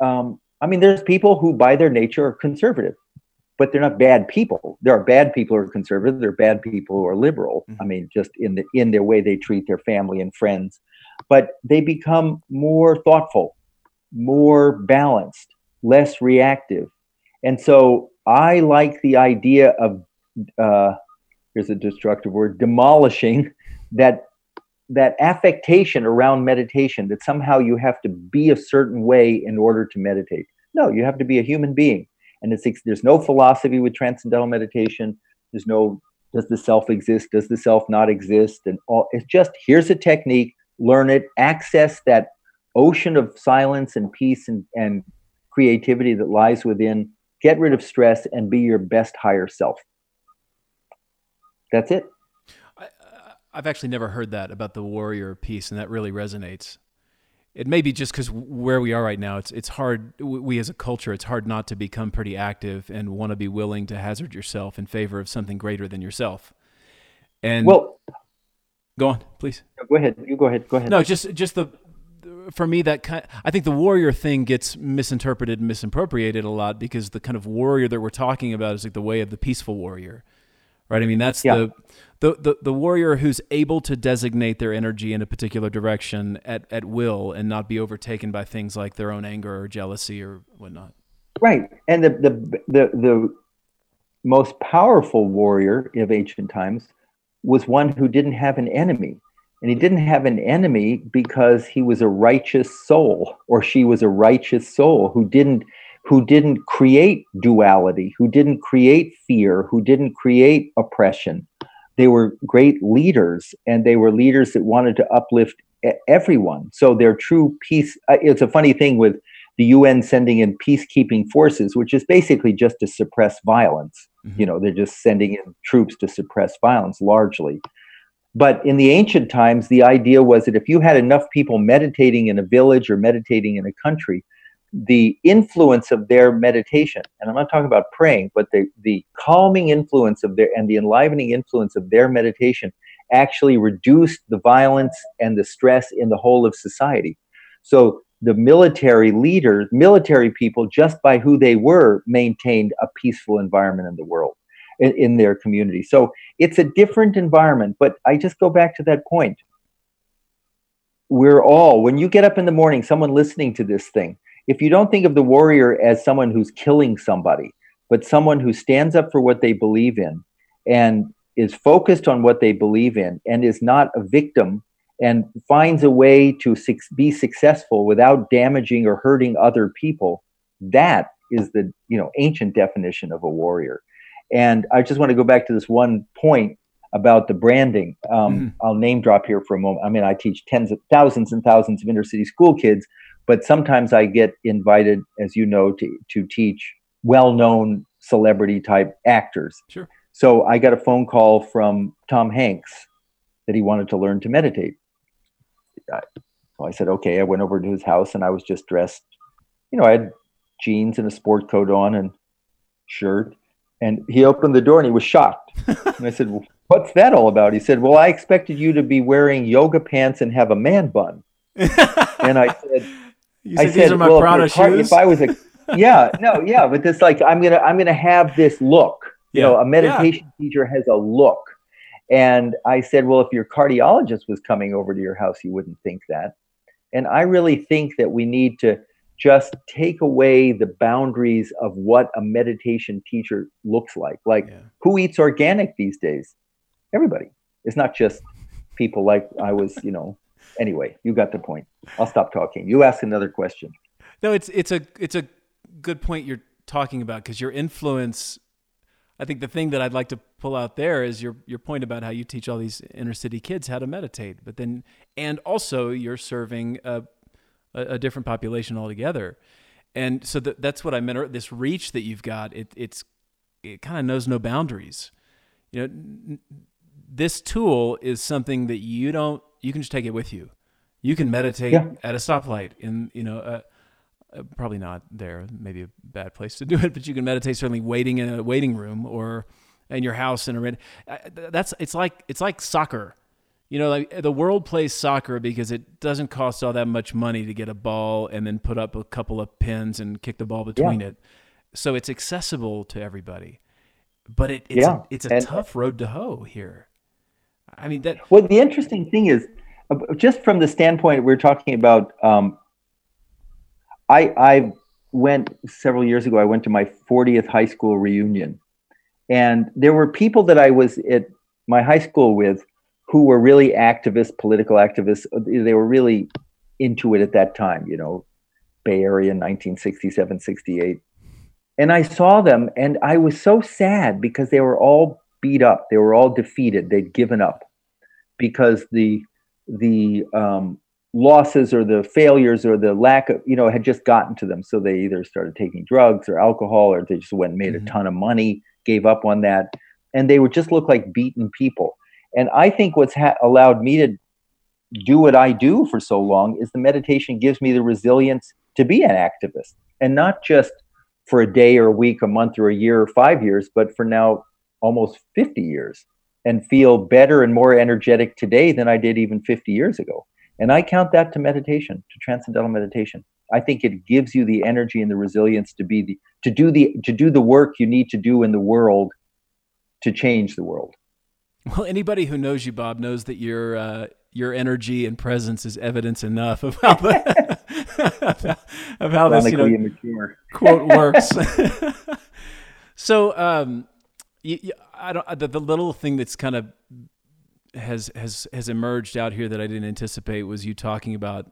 um, I mean, there's people who, by their nature, are conservative, but they're not bad people. There are bad people who are conservative. There are bad people who are liberal. Mm-hmm. I mean, just in the in their way they treat their family and friends, but they become more thoughtful, more balanced, less reactive, and so I like the idea of uh, here's a destructive word demolishing that that affectation around meditation that somehow you have to be a certain way in order to meditate. No, you have to be a human being. And it's, there's no philosophy with transcendental meditation. There's no does the self exist? Does the self not exist? And all it's just here's a technique, learn it, access that ocean of silence and peace and, and creativity that lies within, get rid of stress and be your best higher self. That's it. Uh, I've actually never heard that about the warrior piece, and that really resonates. It may be just because where we are right now, it's it's hard. We as a culture, it's hard not to become pretty active and want to be willing to hazard yourself in favor of something greater than yourself. And well, go on, please. Go ahead. You go ahead. Go ahead. No, just just the for me that kind I think the warrior thing gets misinterpreted and misappropriated a lot because the kind of warrior that we're talking about is like the way of the peaceful warrior right? I mean, that's yeah. the, the, the the warrior who's able to designate their energy in a particular direction at, at will and not be overtaken by things like their own anger or jealousy or whatnot. Right, and the the the, the most powerful warrior of ancient times was one who didn't have an enemy. And he didn't have an enemy because he was a righteous soul, or she was a righteous soul who didn't who didn't create duality, who didn't create fear, who didn't create oppression. They were great leaders, and they were leaders that wanted to uplift everyone. So their true peace. Uh, it's a funny thing with the UN sending in peacekeeping forces, which is basically just to suppress violence. Mm-hmm. You know, they're just sending in troops to suppress violence largely. But in the ancient times, the idea was that if you had enough people meditating in a village or meditating in a country, the influence of their meditation, and I'm not talking about praying, but the, the calming influence of their and the enlivening influence of their meditation actually reduced the violence and the stress in the whole of society. So the military leaders, military people, just by who they were, maintained a peaceful environment in the world, in, in their community. So it's a different environment. But I just go back to that point. We're all, when you get up in the morning, someone listening to this thing, if you don't think of the warrior as someone who's killing somebody, but someone who stands up for what they believe in and is focused on what they believe in and is not a victim and finds a way to be successful without damaging or hurting other people that is the you know ancient definition of a warrior and i just want to go back to this one point about the branding um, mm-hmm. i'll name drop here for a moment i mean i teach tens of thousands and thousands of inner city school kids but sometimes i get invited as you know to, to teach well-known celebrity type actors sure so i got a phone call from tom hanks that he wanted to learn to meditate so I said, okay. I went over to his house and I was just dressed, you know, I had jeans and a sport coat on and shirt. And he opened the door and he was shocked. and I said, well, what's that all about? He said, well, I expected you to be wearing yoga pants and have a man bun. <laughs> and I said, I said, these are my well, Prada if shoes. If I was a, <laughs> yeah, no, yeah, but this like, I'm going to, I'm to have this look. You yeah. know, a meditation yeah. teacher has a look. And I said, Well, if your cardiologist was coming over to your house, you wouldn't think that. And I really think that we need to just take away the boundaries of what a meditation teacher looks like. Like, yeah. who eats organic these days? Everybody. It's not just people like I was, you know. Anyway, you got the point. I'll stop talking. You ask another question. No, it's it's a it's a good point you're talking about because your influence I think the thing that I'd like to pull out there is your your point about how you teach all these inner city kids how to meditate, but then and also you're serving a a, a different population altogether, and so that, that's what I meant. This reach that you've got, it it's it kind of knows no boundaries. You know, this tool is something that you don't you can just take it with you. You can meditate yeah. at a stoplight in you know. Uh, uh, probably not there. Maybe a bad place to do it, but you can meditate certainly waiting in a waiting room or in your house in a red. Uh, that's it's like it's like soccer. You know, like the world plays soccer because it doesn't cost all that much money to get a ball and then put up a couple of pins and kick the ball between yeah. it. So it's accessible to everybody. But it, it's yeah. a, it's a and, tough road to hoe here. I mean that. Well, the interesting thing is, just from the standpoint we're talking about um, I I went several years ago. I went to my 40th high school reunion, and there were people that I was at my high school with who were really activists, political activists. They were really into it at that time. You know, Bay Area, 1967, 68. And I saw them, and I was so sad because they were all beat up. They were all defeated. They'd given up because the the um, losses or the failures or the lack of you know had just gotten to them so they either started taking drugs or alcohol or they just went and made mm-hmm. a ton of money gave up on that and they would just look like beaten people and i think what's ha- allowed me to do what i do for so long is the meditation gives me the resilience to be an activist and not just for a day or a week a month or a year or five years but for now almost 50 years and feel better and more energetic today than i did even 50 years ago and I count that to meditation, to transcendental meditation. I think it gives you the energy and the resilience to be the to do the to do the work you need to do in the world to change the world. Well, anybody who knows you, Bob, knows that your uh, your energy and presence is evidence enough of how the, <laughs> of how this you know, quote works. <laughs> so, um, you, you, I don't the, the little thing that's kind of has has has emerged out here that I didn't anticipate was you talking about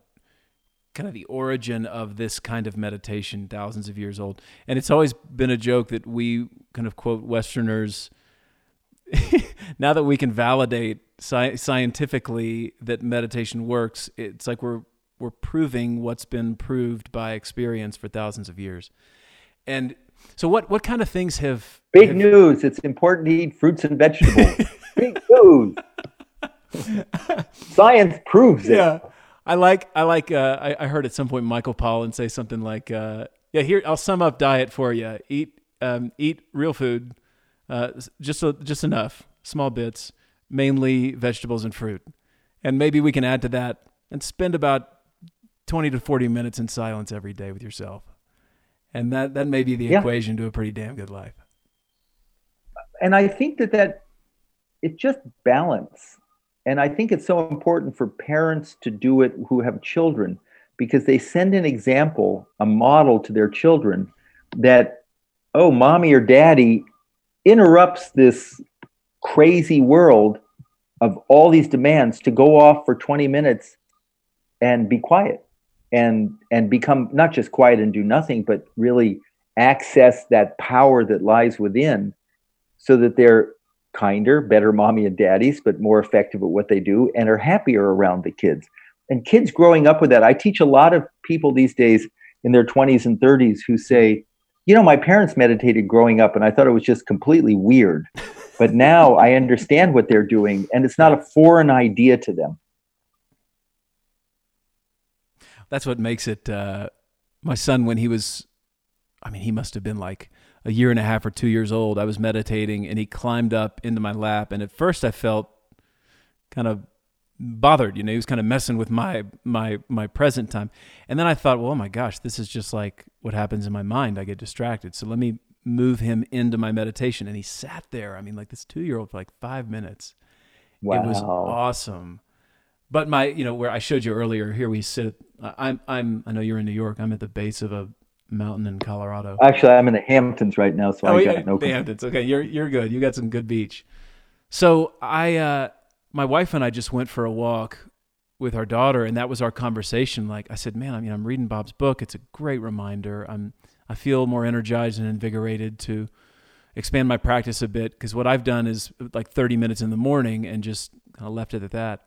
kind of the origin of this kind of meditation thousands of years old and it's always been a joke that we kind of quote westerners <laughs> now that we can validate sci- scientifically that meditation works it's like we're we're proving what's been proved by experience for thousands of years and so what what kind of things have big have, news it's important to eat fruits and vegetables <laughs> big news Science proves it. Yeah. I like I like uh, I, I heard at some point Michael Pollan say something like, uh, "Yeah, here I'll sum up diet for you. Eat um, eat real food, uh, just a, just enough, small bits, mainly vegetables and fruit, and maybe we can add to that and spend about twenty to forty minutes in silence every day with yourself, and that that may be the Yeah. equation to a pretty damn good life. and I think that that it's just balance. And I think it's so important for parents to do it who have children because they send an example, a model to their children that, oh, mommy or daddy interrupts this crazy world of all these demands to go off for 20 minutes and be quiet and and become not just quiet and do nothing but really access that power that lies within so that they're kinder, better mommy and daddies, but more effective at what they do and are happier around the kids. And kids growing up with that, I teach a lot of people these days in their 20s and 30s who say, you know, my parents meditated growing up and I thought it was just completely weird. But now I understand what they're doing and it's not a foreign idea to them. That's what makes it. Uh, my son, when he was, I mean, he must have been like a year and a half or two years old. I was meditating, and he climbed up into my lap. And at first, I felt kind of bothered. You know, he was kind of messing with my my my present time. And then I thought, well, oh my gosh, this is just like what happens in my mind. I get distracted. So let me move him into my meditation. And he sat there. I mean, like this two year old for like five minutes. Wow. It was awesome. But my, you know, where I showed you earlier, here we sit. I'm, I'm, I know you're in New York. I'm at the base of a mountain in Colorado. Actually, I'm in the Hamptons right now, so oh I yeah, got no the Hamptons. Okay, you're you're good. You got some good beach. So I, uh, my wife and I just went for a walk with our daughter, and that was our conversation. Like I said, man, I mean, I'm reading Bob's book. It's a great reminder. I'm, I feel more energized and invigorated to expand my practice a bit because what I've done is like 30 minutes in the morning and just kind of left it at that.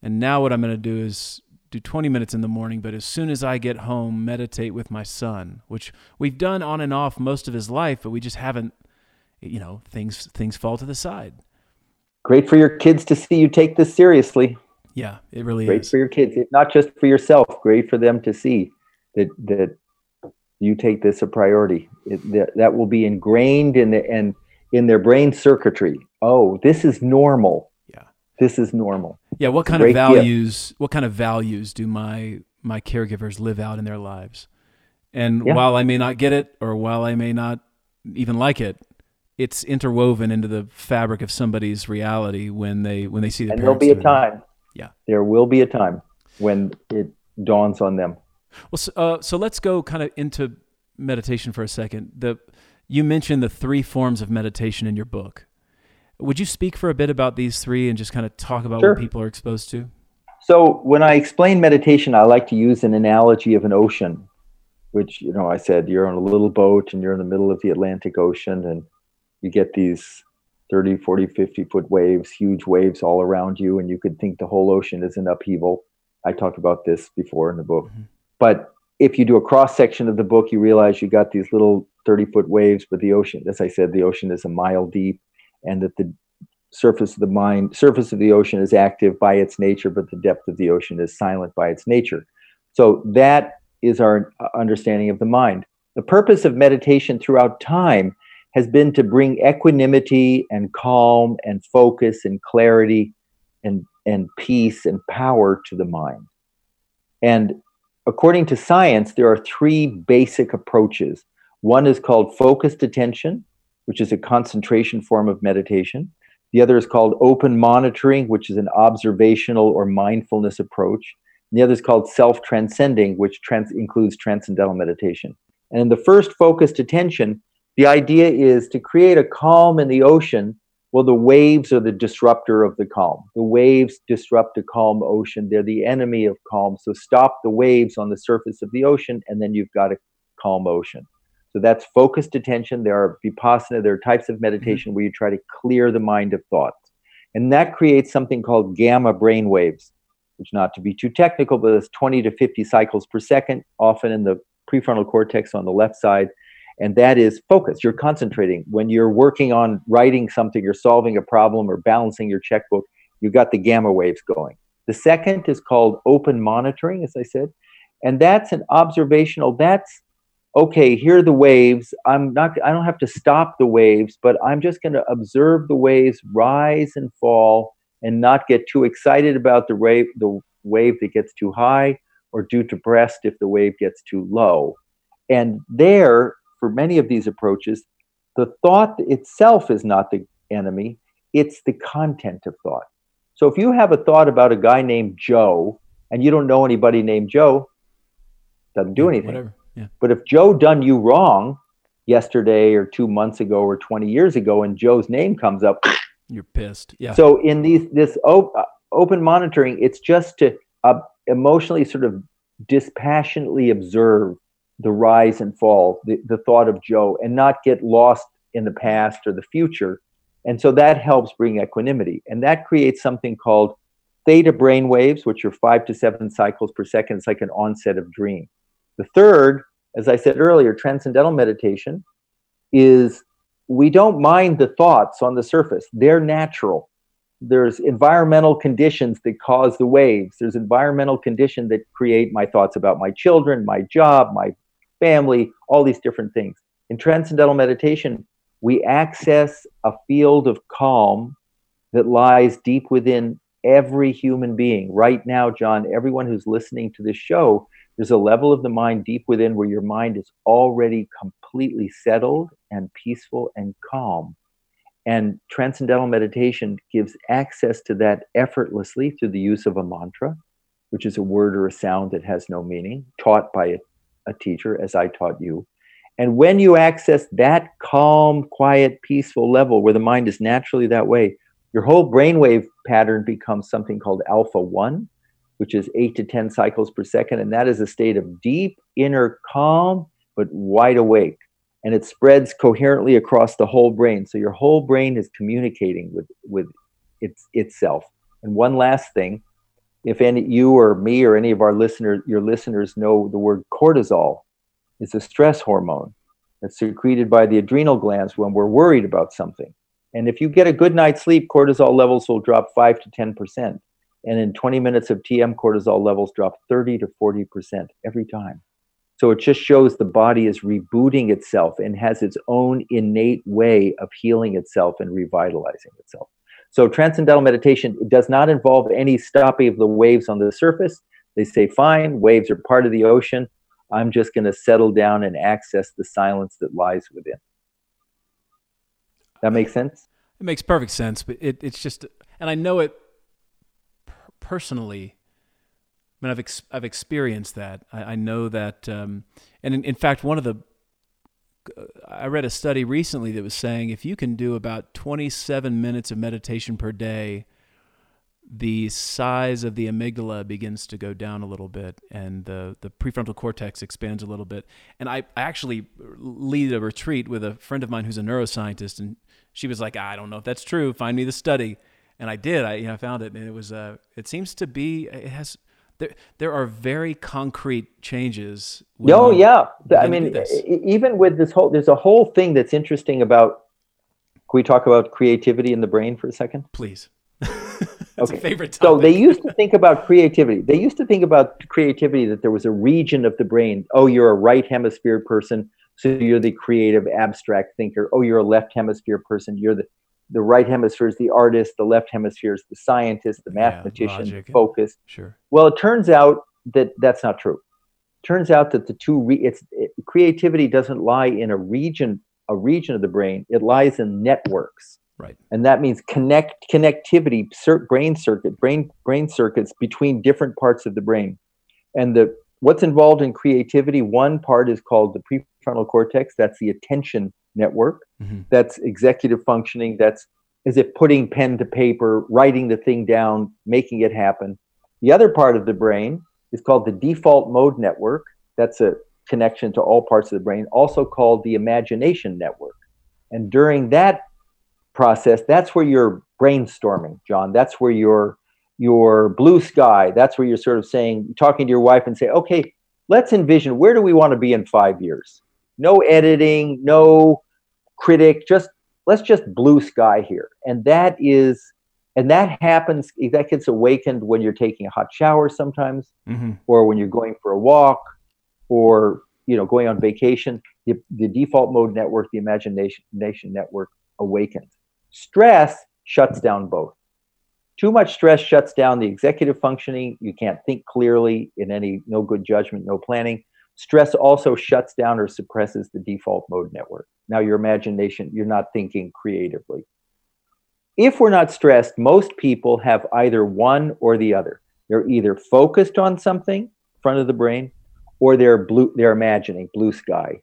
And now what I'm going to do is do 20 minutes in the morning, but as soon as I get home, meditate with my son, which we've done on and off most of his life, but we just haven't, you know, things things fall to the side. Great for your kids to see you take this seriously. Yeah, it really is. Great is. for your kids, not just for yourself. Great for them to see that that you take this a priority. It, that, that will be ingrained in the and in their brain circuitry. Oh, this is normal. Yeah. This is normal. Yeah, what kind Great of gift. values? What kind of values do my my caregivers live out in their lives? And Yeah. while I may not get it, or while I may not even like it, it's interwoven into the fabric of somebody's reality when they when they see the and there'll be a time. Yeah. There will be a time when it dawns on them. Well, so, uh, so let's go kind of into meditation for a second. The you mentioned the three forms of meditation in your book. Would you speak for a bit about these three and just kind of talk about Sure. what people are exposed to? So when I explain meditation, I like to use an analogy of an ocean, which, you know, I said you're on a little boat and you're in the middle of the Atlantic Ocean and you get these 30, 40, 50 foot waves, huge waves all around you, and you could think the whole ocean is in upheaval. I talked about this before in the book. Mhm. But if you do a cross section of the book, you realize you got these little 30 foot waves, but the ocean, as I said, the ocean is a mile deep, and that the surface of the mind surface of the ocean is active by its nature but the depth of the ocean is silent by its nature so that is our understanding of the mind the purpose of meditation throughout time has been to bring equanimity and calm and focus and clarity and and peace and power to the mind and according to science there are three basic approaches one is called focused attention which is a concentration form of meditation the other is called open monitoring, which is an observational or mindfulness approach. And the other is called self transcending, which trans- includes transcendental meditation. And in the first focused attention, the idea is to create a calm in the ocean. Well, the waves are the disruptor of the calm. The waves disrupt a calm ocean. They're the enemy of calm. So stop the waves on the surface of the ocean, and then you've got a calm ocean. So that's focused attention. There are vipassana, there are types of mm-hmm. meditation where you try to clear the mind of thoughts. And that creates something called gamma brain waves, which not to be too technical, but it's 20 to 50 cycles per second, often in the prefrontal cortex on the left side. And that is focus. You're concentrating. When you're working on writing something, you're solving a problem or balancing your checkbook, you've got the gamma waves going. The second is called open monitoring, as I said. And that's an observational, that's okay, here are the waves. I'm not I don't have to stop the waves, but I'm just going to observe the waves rise and fall and not get too excited about the wave the wave that gets too high or too depressed if the wave gets too low. And there, for many of these approaches, the thought itself is not the enemy, it's the content of thought. So if you have a thought about a guy named Joe and you don't know anybody named Joe, doesn't do anything. Whatever. Yeah. But if Joe done you wrong yesterday or two months ago or 20 years ago and Joe's name comes up, <sniffs> You're pissed. Yeah. so in these this op- uh, open monitoring, it's just to uh, emotionally sort of dispassionately observe the rise and fall, the, the thought of Joe, and not get lost in the past or the future. And so that helps bring equanimity. And that creates something called theta brain waves, which are five to seven cycles per second. It's like an onset of dream. The third, as I said earlier, transcendental meditation is we don't mind the thoughts on the surface, they're natural. There's environmental conditions that cause the waves. There's environmental conditions that create my thoughts about my children, my job, my family, all these different things. In transcendental meditation, we access a field of calm that lies deep within every human being. Right now, John, everyone who's listening to this show, there's a level of the mind deep within where your mind is already completely settled and peaceful and calm. And transcendental meditation gives access to that effortlessly through the use of a mantra, which is a word or a sound that has no meaning, taught by a, a teacher, as I taught you. And when you access that calm, quiet, peaceful level where the mind is naturally that way, your whole brainwave pattern becomes something called alpha 1, which is 8 to 10 cycles per second. And that is a state of deep inner calm, but wide awake. And it spreads coherently across the whole brain. So your whole brain is communicating with, with its, itself. And one last thing if any you or me or any of our listeners, your listeners know the word cortisol, it's a stress hormone that's secreted by the adrenal glands when we're worried about something. And if you get a good night's sleep, cortisol levels will drop 5 to 10%. And in 20 minutes of TM, cortisol levels drop 30 to 40% every time. So it just shows the body is rebooting itself and has its own innate way of healing itself and revitalizing itself. So transcendental meditation does not involve any stopping of the waves on the surface. They say, fine, waves are part of the ocean. I'm just going to settle down and access the silence that lies within. That makes sense? It makes perfect sense, but it, it's just, and I know it personally. I mean, I've ex- I've experienced that. I, I know that, um, and in, in fact, one of the I read a study recently that was saying if you can do about 27 minutes of meditation per day, the size of the amygdala begins to go down a little bit and the, the prefrontal cortex expands a little bit. And I, I actually lead a retreat with a friend of mine who's a neuroscientist, and she was like, I don't know if that's true. Find me the study. And I did. I you know, found it, and it was. Uh, it seems to be. It has. There, there are very concrete changes. No, Oh yeah. I mean, even with this whole, there's a whole thing that's interesting about. Can we talk about creativity in the brain for a second? Please. <laughs> That's Okay. a favorite So they used to think about creativity. They used to think about creativity that there was a region of the brain. Oh, you're a right hemisphere person, so you're the creative, abstract thinker. Oh, you're a left hemisphere person. You're the the right hemisphere is the artist. The left hemisphere is the scientist, the Yeah, mathematician, focus. Sure. Well, it turns out that that's not true. Turns out that the two re- it's it, creativity doesn't lie in a region a region of the brain. It lies in networks, Right. and that means connect connectivity, cir- brain circuit, brain brain circuits between different parts of the brain. And the what's involved in creativity? One part is called the prefrontal cortex. That's the attention network. Mhm. That's executive functioning. That's is it putting pen to paper, writing the thing down, making it happen. The other part of the brain is called the default mode network. That's a connection to all parts of the brain, also called the imagination network. And during that process, that's where you're brainstorming, John. That's where you're your blue sky. That's where you're sort of saying, talking to your wife and say, okay, let's envision where do we want to be in five years? No editing, no critic, just let's just blue sky here. And that is and that happens that gets awakened when you're taking a hot shower sometimes hmm or when you're going for a walk or you know going on vacation. The, the default mode network the imagination nation network awakens. Stress shuts down both. Too much stress shuts down the executive functioning. You can't think clearly in any no good judgment no planning stress also shuts down or suppresses the default mode network. Now your imagination you're not thinking creatively. If we're not stressed most people have either one or the other. They're either focused on something front of the brain or they're blue they're imagining blue sky.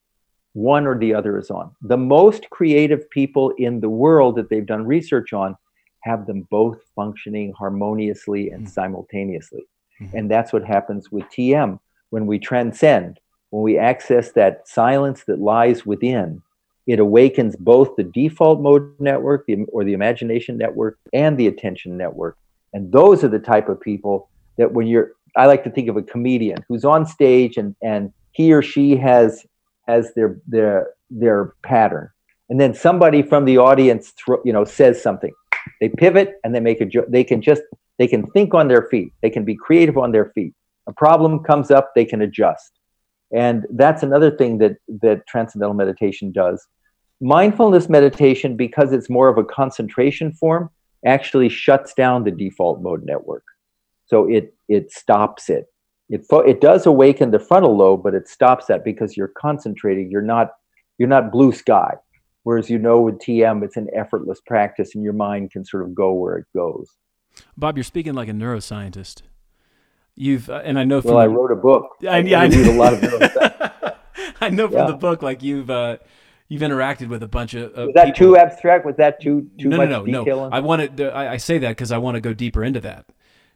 One or the other is on. The most creative people in the world that they've done research on have them both functioning harmoniously and Mm. simultaneously. Mhm. and that's what happens with tm when we transcend when we access that silence that lies within it awakens both the default mode network the, or the imagination network and the attention network. And those are the type of people that when you're i like to think of a comedian who's on stage and and he or she has has their their their pattern. And then somebody from the audience thro- you know says something. They pivot and they make a joke they can just they can think on their feet. They can be creative on their feet a problem comes up they can adjust. And that's another thing that that transcendental meditation does. Mindfulness meditation because it's more of a concentration form actually shuts down the default mode network. So it it stops it. It it does awaken the frontal lobe but it stops that because you're concentrating. You're not you're not blue sky. Whereas you know with tm it's an effortless practice and your mind can sort of go where it goes. Bob, you're speaking like a neuroscientist. You've uh, and I know from well i wrote a book I, yeah, I read a lot of. <laughs> I know from Yeah. the book, like you've uh, you've interacted with a bunch of. of was that people. too abstract was that too too no, much no, no, no. I wanted. To, I, I say that because I want to go deeper into that.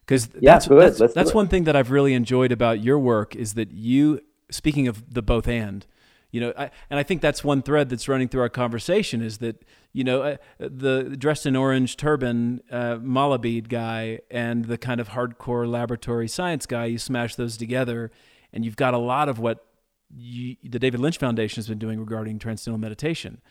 Because Yeah, that's good. that's, that's one thing that I've really enjoyed about your work is that you. Speaking of the both and, you know, I, and I think that's one thread that's running through our conversation is that you know uh, the dressed in orange turban uh, mala bead guy and the kind of hardcore laboratory science guy. You smash those together, and you've got a lot of what you, the David Lynch Foundation has been doing regarding transcendental meditation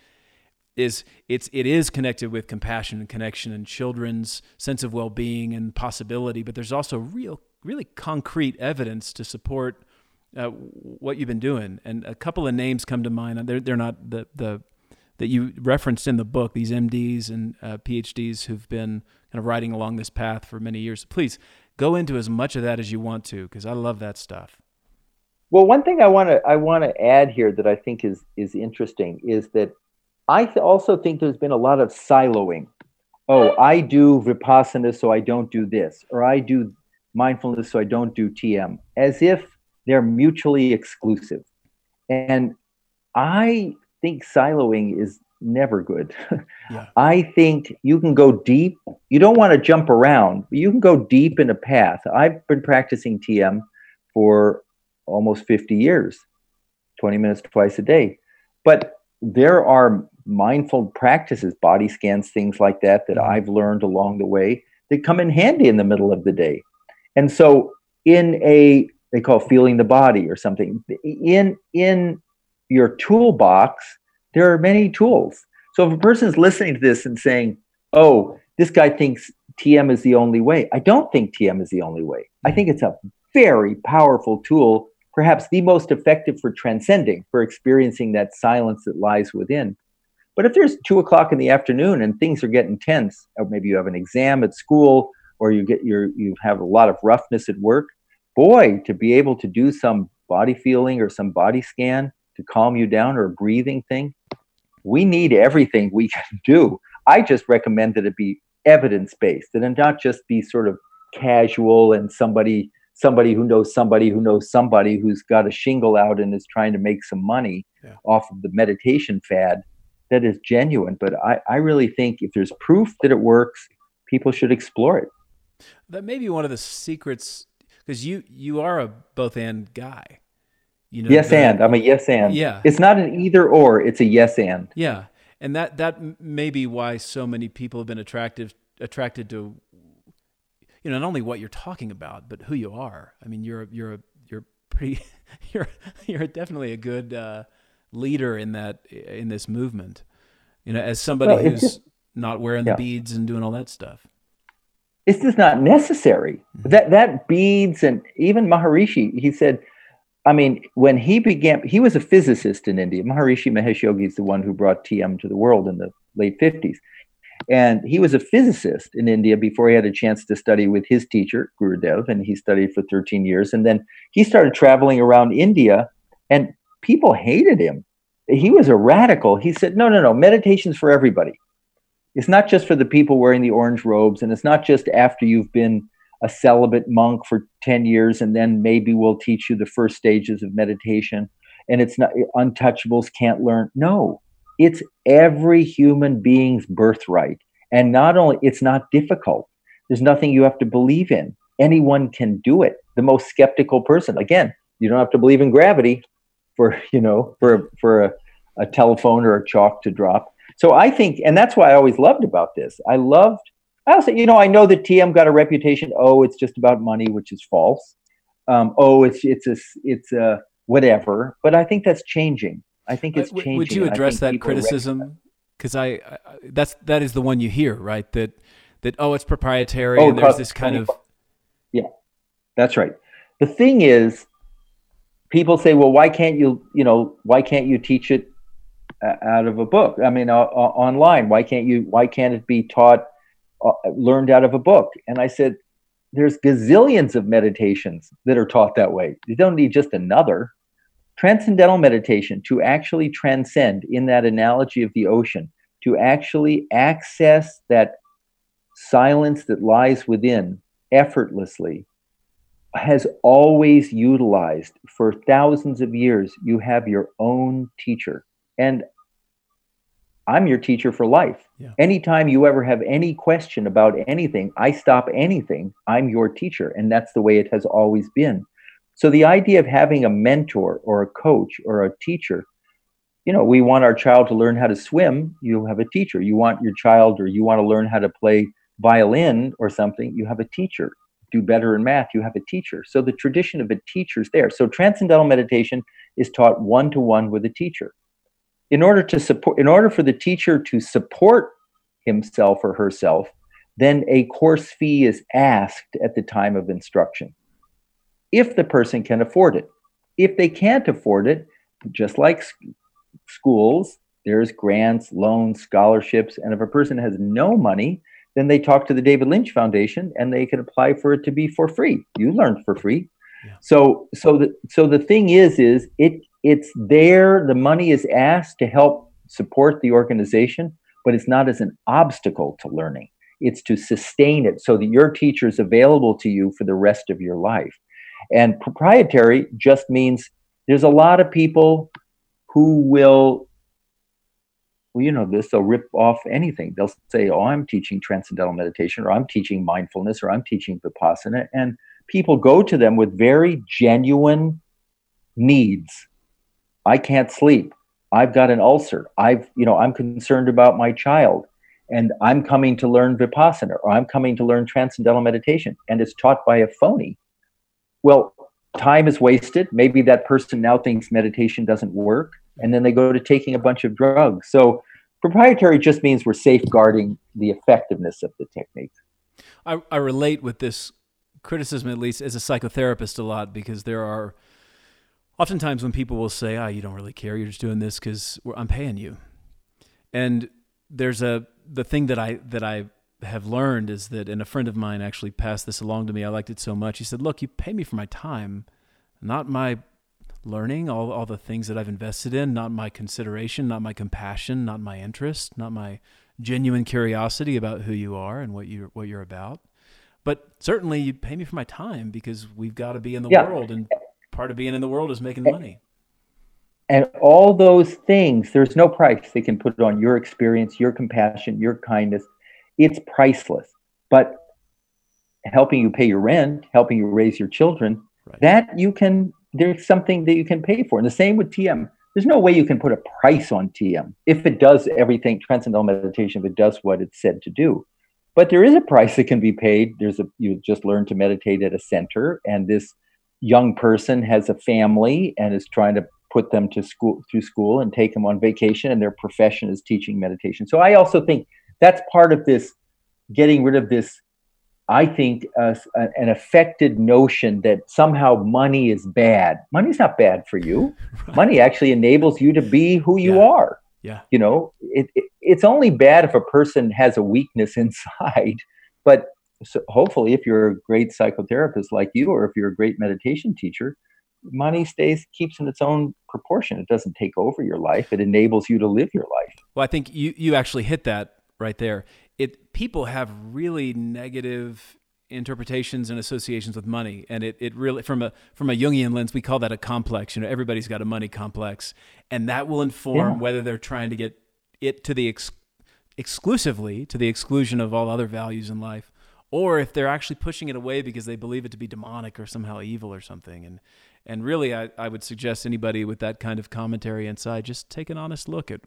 is it's it is connected with compassion and connection and children's sense of well-being and possibility but there's also real really concrete evidence to support uh, what you've been doing. And a couple of names come to mind. They're, they're not the, the that you referenced in the book. These mds and uh, phds who've been kind of riding along this path for many years. Please go into as much of that as you want to because i love that stuff. Well, one thing I want to I want to add here that I think is is interesting is that I th- also think there's been a lot of siloing. Oh, I do vipassana, so I don't do this, or I do mindfulness, so I don't do TM, as if they're mutually exclusive. And I think siloing is never good. <laughs> Yeah. I think you can go deep. You don't want to jump around, but you can go deep in a path. I've been practicing TM for almost 50 years, 20 minutes twice a day. But there are mindful practices, body scans, things like that, that mm-hmm. I've learned along the way that come in handy in the middle of the day. And so, in a they call feeling the body or something in in your toolbox, there are many tools. So if a person's listening to this and saying, "Oh, this guy thinks TM is the only way," I don't think TM is the only way. I think it's a very powerful tool, perhaps the most effective for transcending, for experiencing that silence that lies within. But if there's two o'clock in the afternoon and things are getting tense, or maybe you have an exam at school, or you get your you have a lot of roughness at work, boy, to be able to do some body feeling or some body scan to calm you down or a breathing thing, we need everything we <laughs> can do. I just recommend that it be evidence based, and not just be sort of casual and somebody somebody who knows somebody who knows somebody who's got a shingle out and is trying to make some money Yeah. off of the meditation fad that is genuine. But I, I really think if there's proof that it works, people should explore it. that may be one of the secrets because you you are a both and guy you know yes the- and I'm a yes and. Yeah. It's not an either or, it's a yes and. Yeah, and that that may be why so many people have been attractive attracted to you know not only what you're talking about but who you are. I mean, you're you're a, you're pretty <laughs> you're you're definitely a good uh, leader in that in this movement. You know, as somebody Well, who's just- not wearing Yeah. the beads and doing all that stuff. It's just not necessary. Mm-hmm. That that beads and even Maharishi, he said, I mean, when he began, he was a physicist in India. Maharishi Mahesh Yogi is the one who brought TM to the world in the late 50s. And he was a physicist in India before he had a chance to study with his teacher, Gurudev, and he studied for 13 years. And then he started traveling around India, and people hated him. He was a radical. He said, No, no, no, meditation's for everybody. It's not just for the people wearing the orange robes, and it's not just after you've been a celibate monk for 10 years, and then maybe we'll teach you the first stages of meditation. And it's not untouchables can't learn. No, it's every human being's birthright. And not only, it's not difficult. There's nothing you have to believe in. Anyone can do it. The most skeptical person, again, you don't have to believe in gravity for, you know, for, for a, a telephone or a chalk to drop. So I think, and that's why I always loved about this. I loved, I also, you know, I know that TM got a reputation. Oh, it's just about money, which is false. Um, oh, it's it's a it's a whatever. But I think that's changing. I think it's changing. Would you address that criticism? Because I, I, that's that is the one you hear, right? That that oh, it's proprietary, Oh, and there's this kind of Yeah, that's right. The thing is, people say, well, why can't you, you know, why can't you teach it uh, out of a book? I mean, uh, uh, online. Why can't you? Why can't it be taught, uh, learned out of a book? And I said, there's gazillions of meditations that are taught that way. You don't need just another. Transcendental meditation to actually transcend, in that analogy of the ocean, to actually access that silence that lies within effortlessly has always utilized for thousands of years. You have your own teacher. And I'm your teacher for life. Yeah. Anytime you ever have any question about anything, I stop anything. I'm your teacher. And that's the way it has always been. So the idea of having a mentor or a coach or a teacher, you know, we want our child to learn how to swim, you have a teacher. You want your child or you want to learn how to play violin or something, you have a teacher. Do better in math, you have a teacher. So the tradition of a teacher's there. So transcendental meditation is taught one to one with a teacher. In order to support, in order for the teacher to support himself or herself, then a course fee is asked at the time of instruction if the person can afford it. If they can't afford it, just like schools, there's grants, loans, scholarships, and if a person has no money, then they talk to the David Lynch Foundation and they can apply for it to be for free. You learned for free. Yeah. So so the so the thing is is it it's there the money is asked to help support the organization, but it's not as an obstacle to learning. It's to sustain it so that your teacher is available to you for the rest of your life. And proprietary just means there's a lot of people who will, well, you know, this, they'll rip off anything. They'll say, oh, I'm teaching transcendental meditation, or I'm teaching mindfulness, or I'm teaching vipassana. And people go to them with very genuine needs. I can't sleep. I've got an ulcer. I've, you know, I'm concerned about my child and I'm coming to learn vipassana or I'm coming to learn transcendental meditation and it's taught by a phony. Well, time is wasted. Maybe that person now thinks meditation doesn't work and then they go to taking a bunch of drugs. So proprietary just means we're safeguarding the effectiveness of the technique. I, I relate with this criticism, at least as a psychotherapist, a lot because there are oftentimes when people will say, "Ah, you don't really care. You're just doing this because I'm paying you." And there's a the thing that I that I have learned is that, and a friend of mine actually passed this along to me. I liked it so much. He said, "Look, you pay me for my time, not my learning, all all the things that I've invested in, not my consideration, not my compassion, not my interest, not my genuine curiosity about who you are and what you what you're about." But certainly, you pay me for my time because we've got to be in the Yeah. world, and part of being in the world is making money. And all those things, there's no price they can put on your experience, your compassion, your kindness. It's priceless. But helping you pay your rent, helping you raise your children, Right. that you can, there's something that you can pay for. And the same with TM. There's no way you can put a price on TM if it does everything, transcendental meditation, if it does what it's said to do. But there is a price that can be paid. There's a, you just learn to meditate at a center, and this young person has a family and is trying to put them to school through school and take them on vacation and their profession is teaching meditation so i also think that's part of this getting rid of this I think, uh, an affected notion that somehow money is bad. Money's not bad for you. Right. <laughs> Money actually enables you to be who you Yeah. are. Yeah. You know, it, it, it's only bad if a person has a weakness <laughs> inside. But so hopefully, if you're a great psychotherapist like you, or if you're a great meditation teacher, money stays keeps in its own proportion. It doesn't take over your life. It enables you to live your life. Well, I think you you actually hit that right there. It people have really negative interpretations and associations with money, and it, it really from a from a Jungian lens we call that a complex. You know, everybody's got a money complex, and that will inform Yeah. whether they're trying to get it to the ex- exclusively to the exclusion of all other values in life, or if they're actually pushing it away because they believe it to be demonic or somehow evil or something. And and really, I, I would suggest anybody with that kind of commentary inside just take an honest look at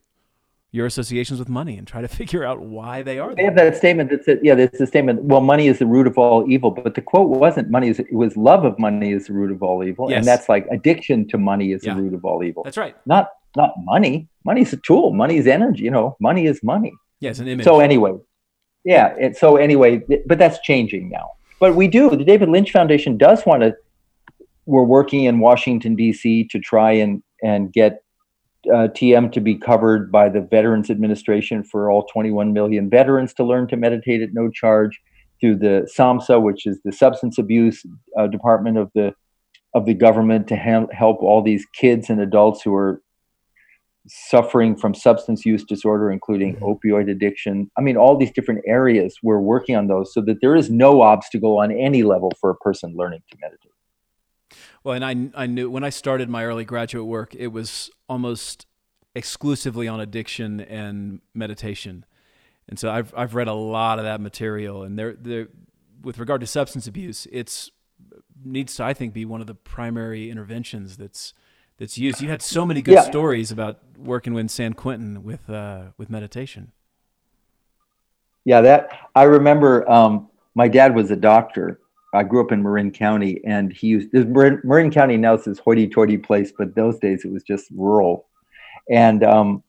your associations with money and try to <laughs> figure out why they are They have that statement that said, yeah, it's a statement. Well, money is the root of all evil, but the quote wasn't money is it was love of money is the root of all evil, Yes. and that's like addiction to money is Yeah. the root of all evil. That's right. Not not money. Money's a tool. Money is energy. You know, money is money. It's an image. So anyway, yeah. It, so anyway, but that's changing now. But we do. The David Lynch Foundation does want to. We're working in Washington D.C. to try and and get uh, TM to be covered by the Veterans Administration for all 21 million veterans to learn to meditate at no charge through the SAMHSA, which is the Substance Abuse uh, Department of the of the government to ha- help all these kids and adults who are suffering from substance use disorder, including Mhm. opioid addiction. I mean, all these different areas. We're working on those so that there is no obstacle on any level for a person learning to meditate. Well, and I, I knew when I started my early graduate work, it was almost exclusively on addiction and meditation. And so I've, I've read a lot of that material. And there, there, with regard to substance abuse, it's needs to, I think, be one of the primary interventions that's that's used. You had so many good Yeah. stories about working with San Quentin with uh, with meditation. Yeah, that I remember. Um, my dad was a doctor. I grew up in Marin County, and he used this Marin, Marin County now is this hoity-toity place, but those days it was just rural, and um,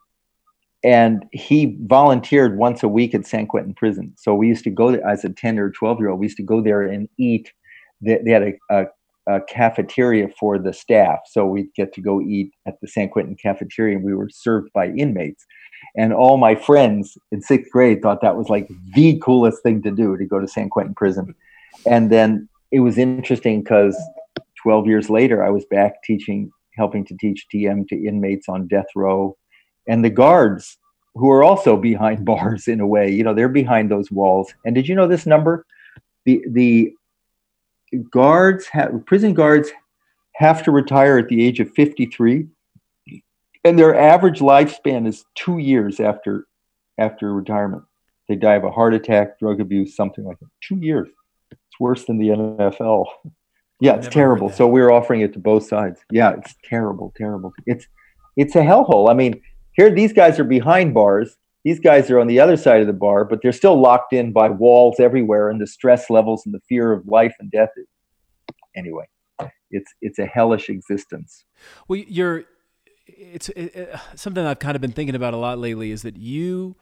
and he volunteered once a week at San Quentin Prison. So we used to go there as a ten or twelve year old. We used to go there and eat. They, they had a, a, a cafeteria for the staff, so we'd get to go eat at the San Quentin cafeteria, and we were served by inmates. And all my friends in sixth grade thought that was like the coolest thing to do to go to San Quentin prison. And then it was interesting because 12 years later, I was back teaching, helping to teach TM to inmates on death row. And the guards, who are also <laughs> behind bars in a way, you know, they're behind those walls. And did you know this number? The, the guards, have, prison guards have to retire at the age of 53 and their average lifespan is two years after after retirement. They die of a heart attack, drug abuse, something like that. Two years. It's worse than the NFL. Yeah, it's terrible. So we're offering it to both sides. Yeah, it's terrible, terrible. It's it's a hellhole. I mean, here these guys are behind bars. These guys are on the other side of the bar, but they're still locked in by walls everywhere, and the stress levels and the fear of life and death. Anyway, it's it's a hellish existence. Well, you're it's it, it, something I've kind of been thinking about a lot lately is that you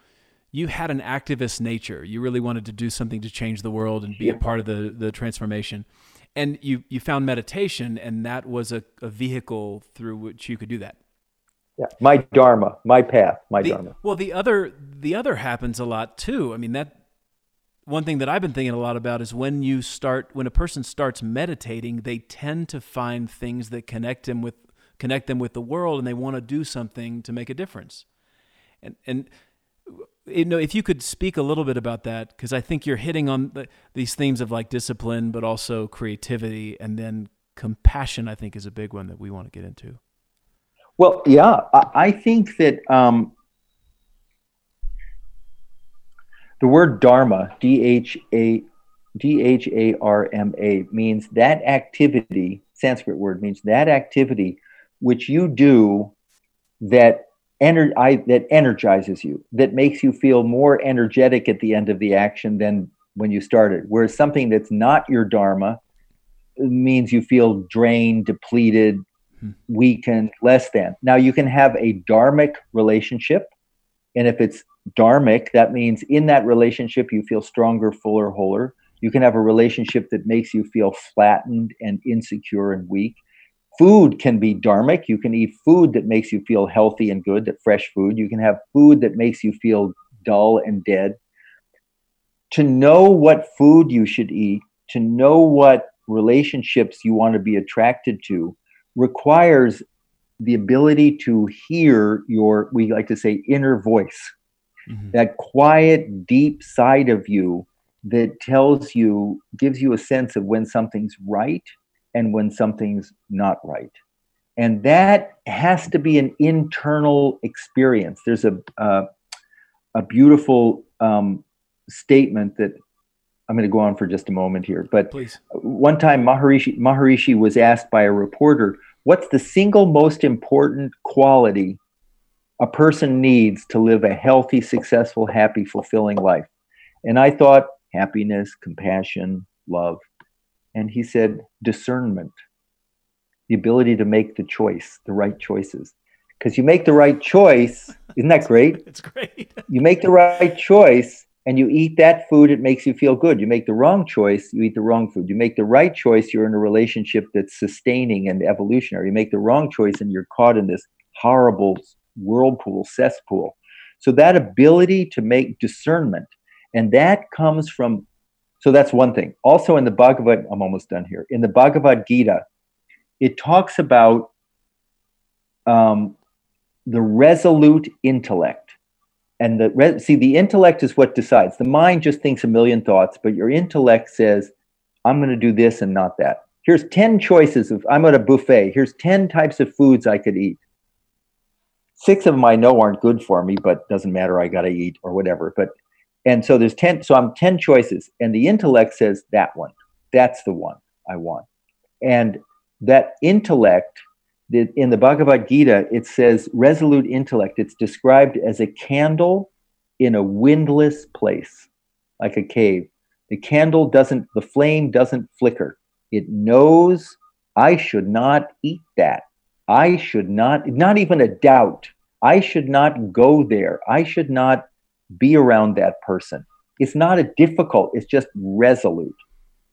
you had an activist nature. You really wanted to do something to change the world and be a part of the the transformation. And you you found meditation and that was a, a vehicle through which you could do that. Yeah, my dharma, my path, my The- dharma. well, the other the other happens a lot too. I mean that one thing that I've been thinking a lot about is when you start when a person starts meditating, they tend to find things that connect them with connect them with the world, and they want to do something to make a difference. And and you know if you could speak a little bit about that because I think you're hitting on the, these themes of like discipline, but also creativity, and then compassion. I think is a big one that we want to get into. Well, yeah, I, I think that um, the word dharma, D H A D H A R M A, means that activity. Sanskrit word means that activity which you do that ener- I, that energizes you, that makes you feel more energetic at the end of the action than when you started. Whereas something that's not your dharma means you feel drained, depleted, Mm-hmm. weakened, less than. Now you can have a dharmic relationship, and if it's dharmic, that means in that relationship you feel stronger, fuller, wholer. You can have a relationship that makes you feel flattened and insecure and weak. Food can be dharmic. You can eat food that makes you feel healthy and good, that fresh food. You can have food that makes you feel dull and dead. To know what food you should eat, to know what relationships you want to be attracted to, requires the ability to hear your, we like to say, inner voice, Mhm. that quiet, deep side of you that tells you, gives you a sense of when something's right and when something's not right. And that has to be an internal experience. There's a, uh, a beautiful um, statement that I'm going to go on for just a moment here, but Please. one time Maharishi, Maharishi was asked by a reporter, what's the single most important quality a person needs to live a healthy, successful, happy, fulfilling life? And I thought happiness, compassion, love. And he said discernment, the ability to make the choice, the right choices. Because you make the right choice, isn't that great? <laughs> It's great. you make the right choice and you eat that food, it makes you feel good. You make the wrong choice, you eat the wrong food. You make the right choice, you're in a relationship that's sustaining and evolutionary. You make the wrong choice and you're caught in this horrible whirlpool, cesspool. So that ability to make discernment, and that comes from, so that's one thing. Also in the Bhagavad, I'm almost done here. In the Bhagavad Gita, it talks about um, the resolute intellect and the see the intellect is what decides. The mind just thinks a million thoughts but your intellect says i'm going to do this and not that. Here's 10 choices of i'm at a buffet. Here's 10 types of foods i could eat. Six of them i know aren't good for me but doesn't matter i got to eat or whatever but and so there's 10 so i'm 10 choices and the intellect says that one. That's the one i want. And that intellect the, in the Bhagavad Gita, it says resolute intellect. It's described as a candle in a windless place, like a cave. The candle doesn't, the flame doesn't flicker. It knows I should not eat that. I should not, not even a doubt. I should not go there. I should not be around that person. It's not a difficult, it's just resolute.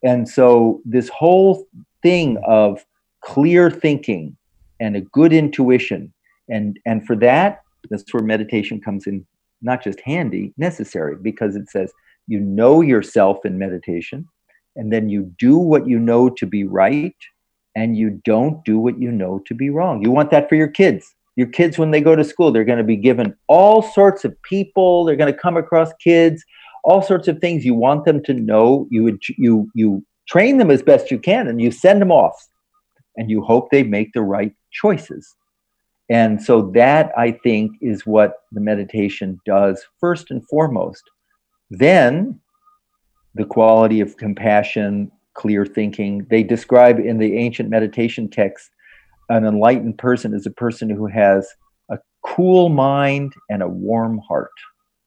And so, this whole thing of clear thinking, and a good intuition. And and for that that's where meditation comes in not just handy necessary because it says you know yourself in meditation and then you do what you know to be right and you don't do what you know to be wrong. You want that for your kids. Your kids when they go to school they're going to be given all sorts of people they're going to come across kids all sorts of things. You want them to know you you you train them as best you can and you send them off and you hope they make the right choices. And so that I think is what the meditation does first and foremost. Then the quality of compassion, clear thinking. They describe in the ancient meditation texts an enlightened person is a person who has a cool mind and a warm heart.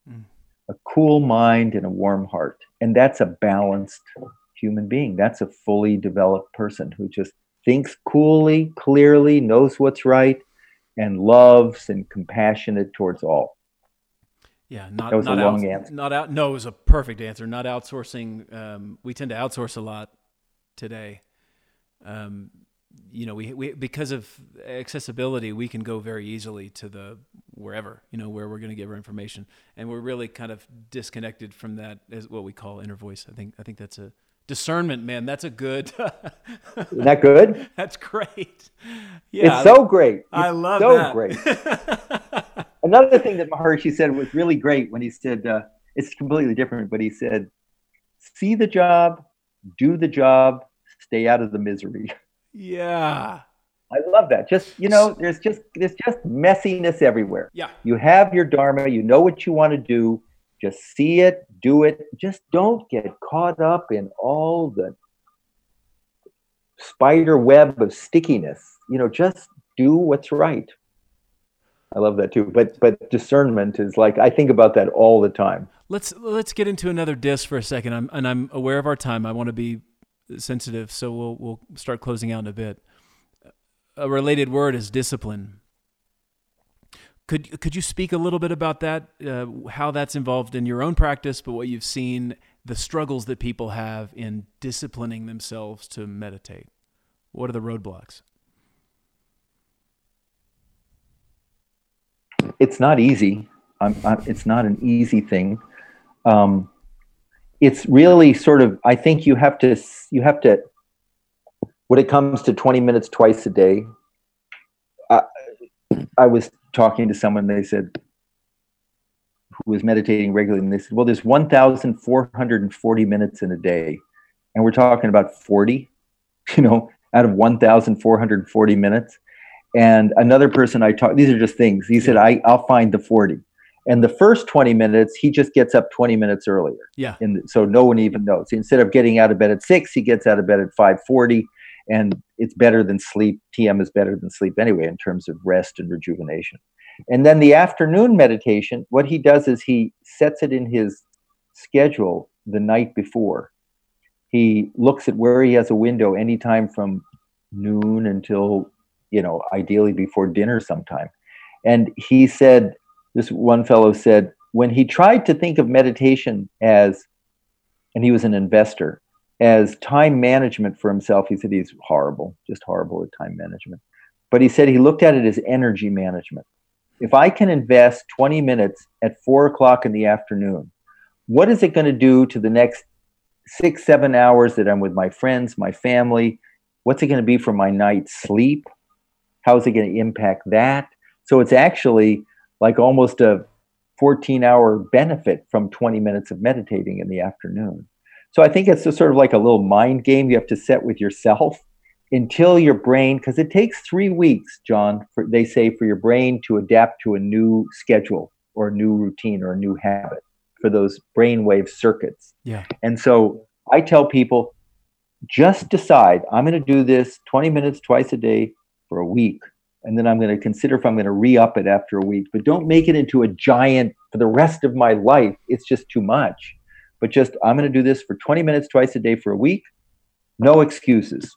Mm. A cool mind and a warm heart. And that's a balanced human being. That's a fully developed person who just thinks coolly, clearly, knows what's right, and loves and compassionate towards all. Yeah, not That was a long out, answer. Not out. No, it was a perfect answer. Not outsourcing. Um, we tend to outsource a lot today. Um, you know, we, we because of accessibility, we can go very easily to the wherever you know where we're going to get our information, and we're really kind of disconnected from that as what we call inner voice. I think I think that's a discernment, man. That's a good. Isn't that good? <laughs> that's great. Yeah, it's so great. It's I love so that. great. <laughs> Another thing that Maharishi said was really great when he said, uh, it's completely different, but he said, see the job, do the job, stay out of the misery. yeah, I love that. Just, you know, there's just, there's just messiness everywhere. yeah. You have your Dharma, you know what you want to do, just see it, do it. Just don't get caught up in all the spider web of stickiness. You know, just do what's right. I love that too. But but discernment is like I think about that all the time. Let's let's get into another disc for a second. I'm and I'm aware of our time. I want to be sensitive, so we'll we'll start closing out in a bit. A related word is discipline. Could could you speak a little bit about that? Uh, how that's involved in your own practice, but what you've seen the struggles that people have in disciplining themselves to meditate? What are the roadblocks? It's not easy. I'm, I'm, it's not an easy thing. Um, it's really sort of. I think you have to. You have to. When it comes to 20 minutes twice a day, I, I was talking to someone. They said who was meditating regularly, and they said, "Well, there's 1,440 minutes in a day, and we're talking about 40, <laughs> you know, out of 1,440 minutes." And another person I talked, these are just things. He said, I, I'll find the 40. And the first 20 minutes, he just gets up 20 minutes earlier. Yeah. And so no one even knows. Instead of getting out of bed at six, he gets out of bed at 540. And it's better than sleep. TM is better than sleep anyway, in terms of rest and rejuvenation. And then the afternoon meditation, what he does is he sets it in his schedule the night before. He looks at where he has a window anytime from noon until you know, ideally before dinner sometime. And he said, this one fellow said, when he tried to think of meditation as, and he was an investor, as time management for himself, he said he's horrible, just horrible at time management. But he said he looked at it as energy management. If I can invest 20 minutes at four o'clock in the afternoon, what is it going to do to the next six, seven hours that I'm with my friends, my family? What's it going to be for my night's sleep? How is it going to impact that? So it's actually like almost a 14 hour benefit from 20 minutes of meditating in the afternoon. So I think it's just sort of like a little mind game you have to set with yourself until your brain, because it takes three weeks, John, for, they say, for your brain to adapt to a new schedule or a new routine or a new habit for those brainwave circuits. Yeah. And so I tell people just decide I'm going to do this 20 minutes twice a day for a week and then I'm going to consider if I'm going to re up it after a week. But don't make it into a giant for the rest of my life. It's just too much. But just, I'm going to do this for 20 minutes twice a day for a week. No excuses.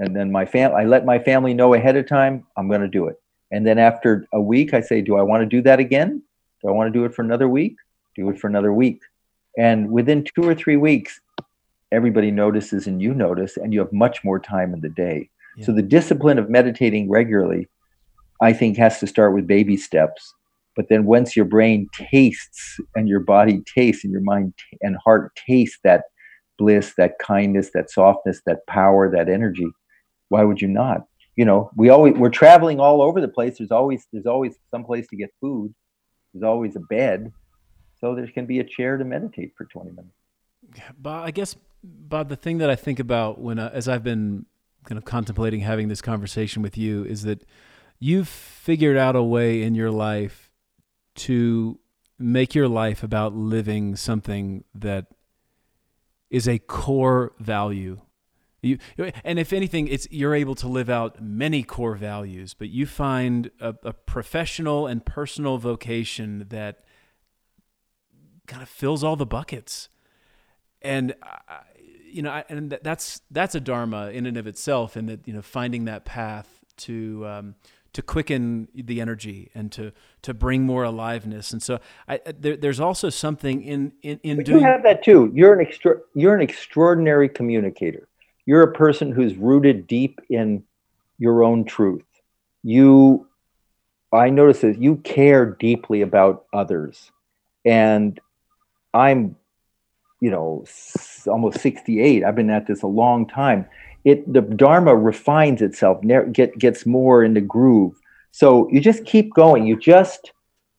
And then my fam, I let my family know ahead of time, I'm going to do it. And then after a week, I say, do I want to do that again? Do I want to do it for another week? Do it for another week. And within two or three weeks, everybody notices and you notice, and you have much more time in the day. So the discipline of meditating regularly, I think, has to start with baby steps. But then once your brain tastes and your body tastes and your mind t- and heart taste that bliss, that kindness, that softness, that power, that energy, why would you not? You know, we always we're traveling all over the place. There's always there's always some place to get food. There's always a bed. So there can be a chair to meditate for 20 minutes. Bob, I guess, Bob, the thing that I think about when, uh, as I've been kind of contemplating having this conversation with you is that you've figured out a way in your life to make your life about living something that is a core value. You, and if anything, it's you're able to live out many core values, but you find a, a professional and personal vocation that kind of fills all the buckets. And I, you know, and that's that's a dharma in and of itself, and that you know, finding that path to um, to quicken the energy and to to bring more aliveness. And so, I, there, there's also something in in, in doing. You have that too. You're an extra. You're an extraordinary communicator. You're a person who's rooted deep in your own truth. You, I notice that you care deeply about others, and I'm you know almost 68 i've been at this a long time it the dharma refines itself get gets more in the groove. So you just keep going. You just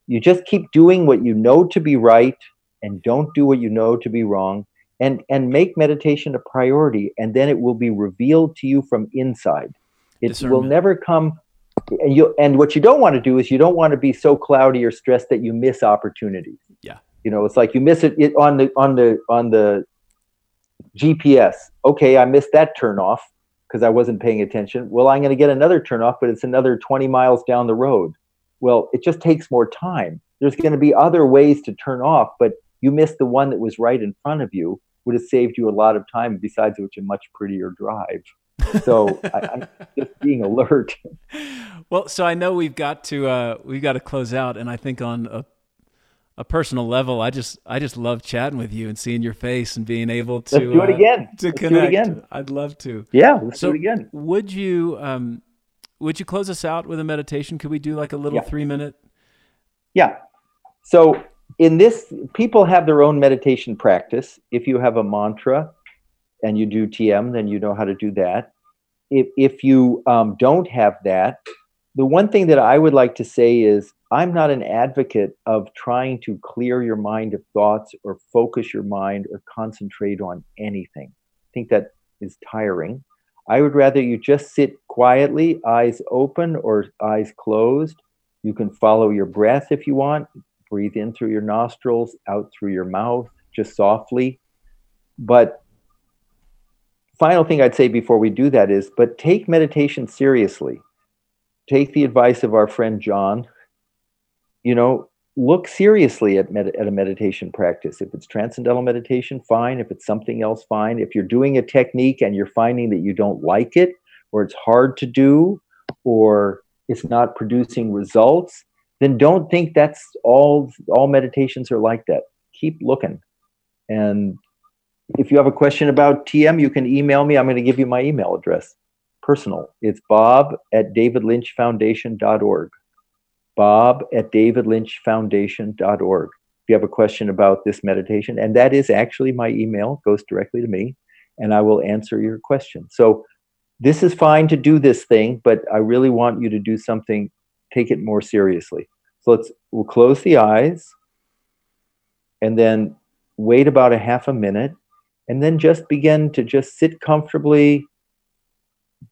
you just keep doing what you know to be right and don't do what you know to be wrong and and make meditation a priority and then it will be revealed to you from inside. It will never come and you and what you don't want to do is you don't want to be so cloudy or stressed that you miss opportunities. Yeah. You know it's like you miss it, it on the on the on the gps okay i missed that turn off because i wasn't paying attention. Well i'm going to get another turn off but it's another 20 miles down the road. Well it just takes more time. There's going to be other ways to turn off but you missed the one that was right in front of you would have saved you a lot of time besides which a much prettier drive. So I, am <laughs> just being alert. Well so i know we've got to uh, we've got to close out and i think on a a personal level, I just I just love chatting with you and seeing your face and being able to Let's do it uh, again. to Let's connect. again. I'd love to. Yeah, let's So do it again. would you um would you close us out with a meditation? Could we do like a little Yeah. three minute? Yeah. So in this, people have their own meditation practice. If you have a mantra and you do TM, then you know how to do that. If if you um, don't have that, the one thing that I would like to say is I'm not an advocate of trying to clear your mind of thoughts or focus your mind or concentrate on anything. I think that is tiring. I would rather you just sit quietly, eyes open or eyes closed. You can follow your breath if you want. Breathe in through your nostrils, out through your mouth, just softly. But final thing I'd say before we do that is but take meditation seriously. Take the advice of our friend John. You know, look seriously at, med- at a meditation practice. If it's transcendental meditation, fine. If it's something else, fine. If you're doing a technique and you're finding that you don't like it, or it's hard to do, or it's not producing results, then don't think that's all all meditations are like that. Keep looking. And if you have a question about TM, you can email me. I'm going to give you my email address. Personal. It's bob at davidlynchfoundation.org. Bob at davidlynchfoundation.org. If you have a question about this meditation, and that is actually my email, goes directly to me, and I will answer your question. So this is fine to do this thing, but I really want you to do something, take it more seriously. So let's we'll close the eyes and then wait about a half a minute and then just begin to just sit comfortably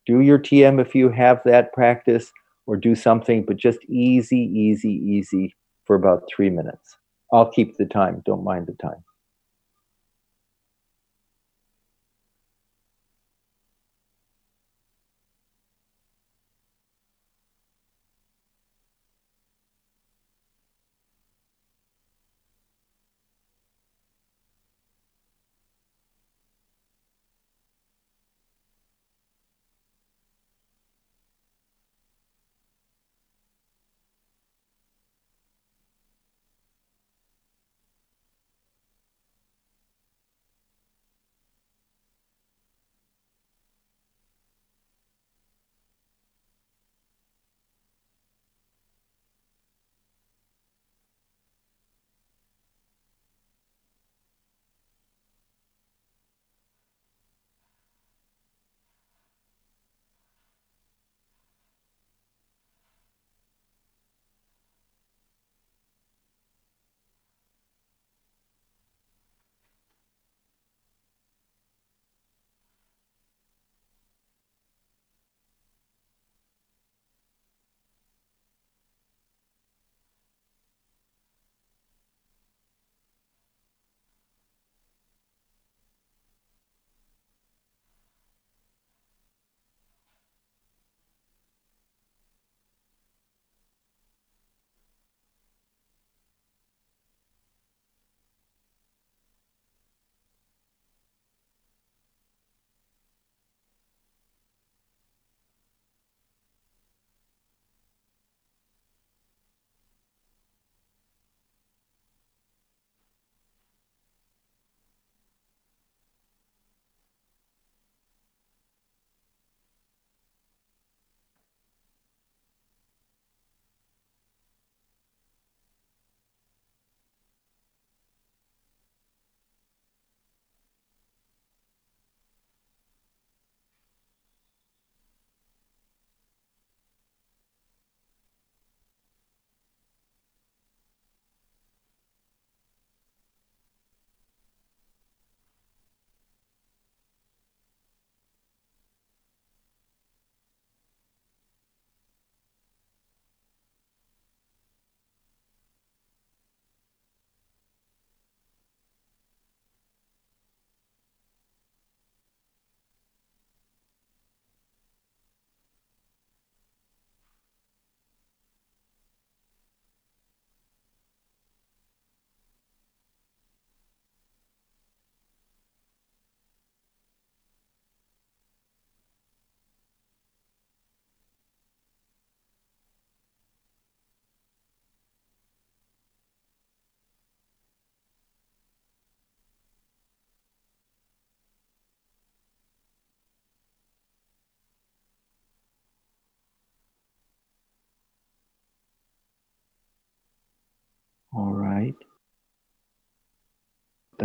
do your tm if you have that practice or do something but just easy easy easy for about three minutes. I'll keep the time don't mind the time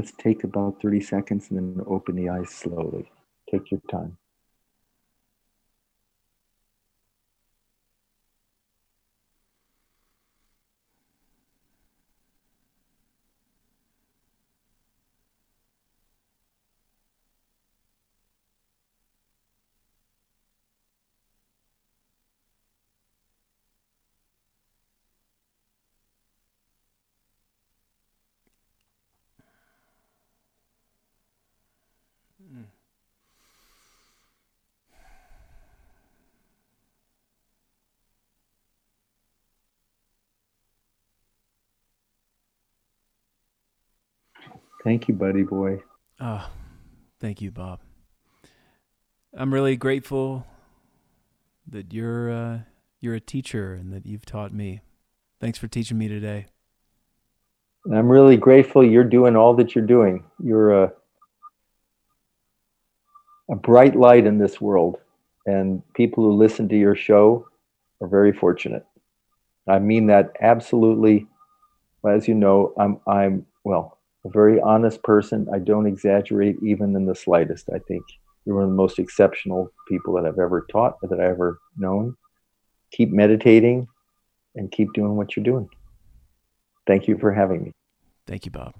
Let's take about 30 seconds and then open the eyes slowly. Take your time. Thank you, buddy boy. Oh, thank you, Bob. I'm really grateful that you're uh, you're a teacher and that you've taught me. Thanks for teaching me today. I'm really grateful you're doing all that you're doing. You're a a bright light in this world, and people who listen to your show are very fortunate. I mean that absolutely. As you know, I'm I'm well a very honest person. I don't exaggerate even in the slightest. I think you're one of the most exceptional people that I've ever taught, that I've ever known. Keep meditating and keep doing what you're doing. Thank you for having me. Thank you, Bob.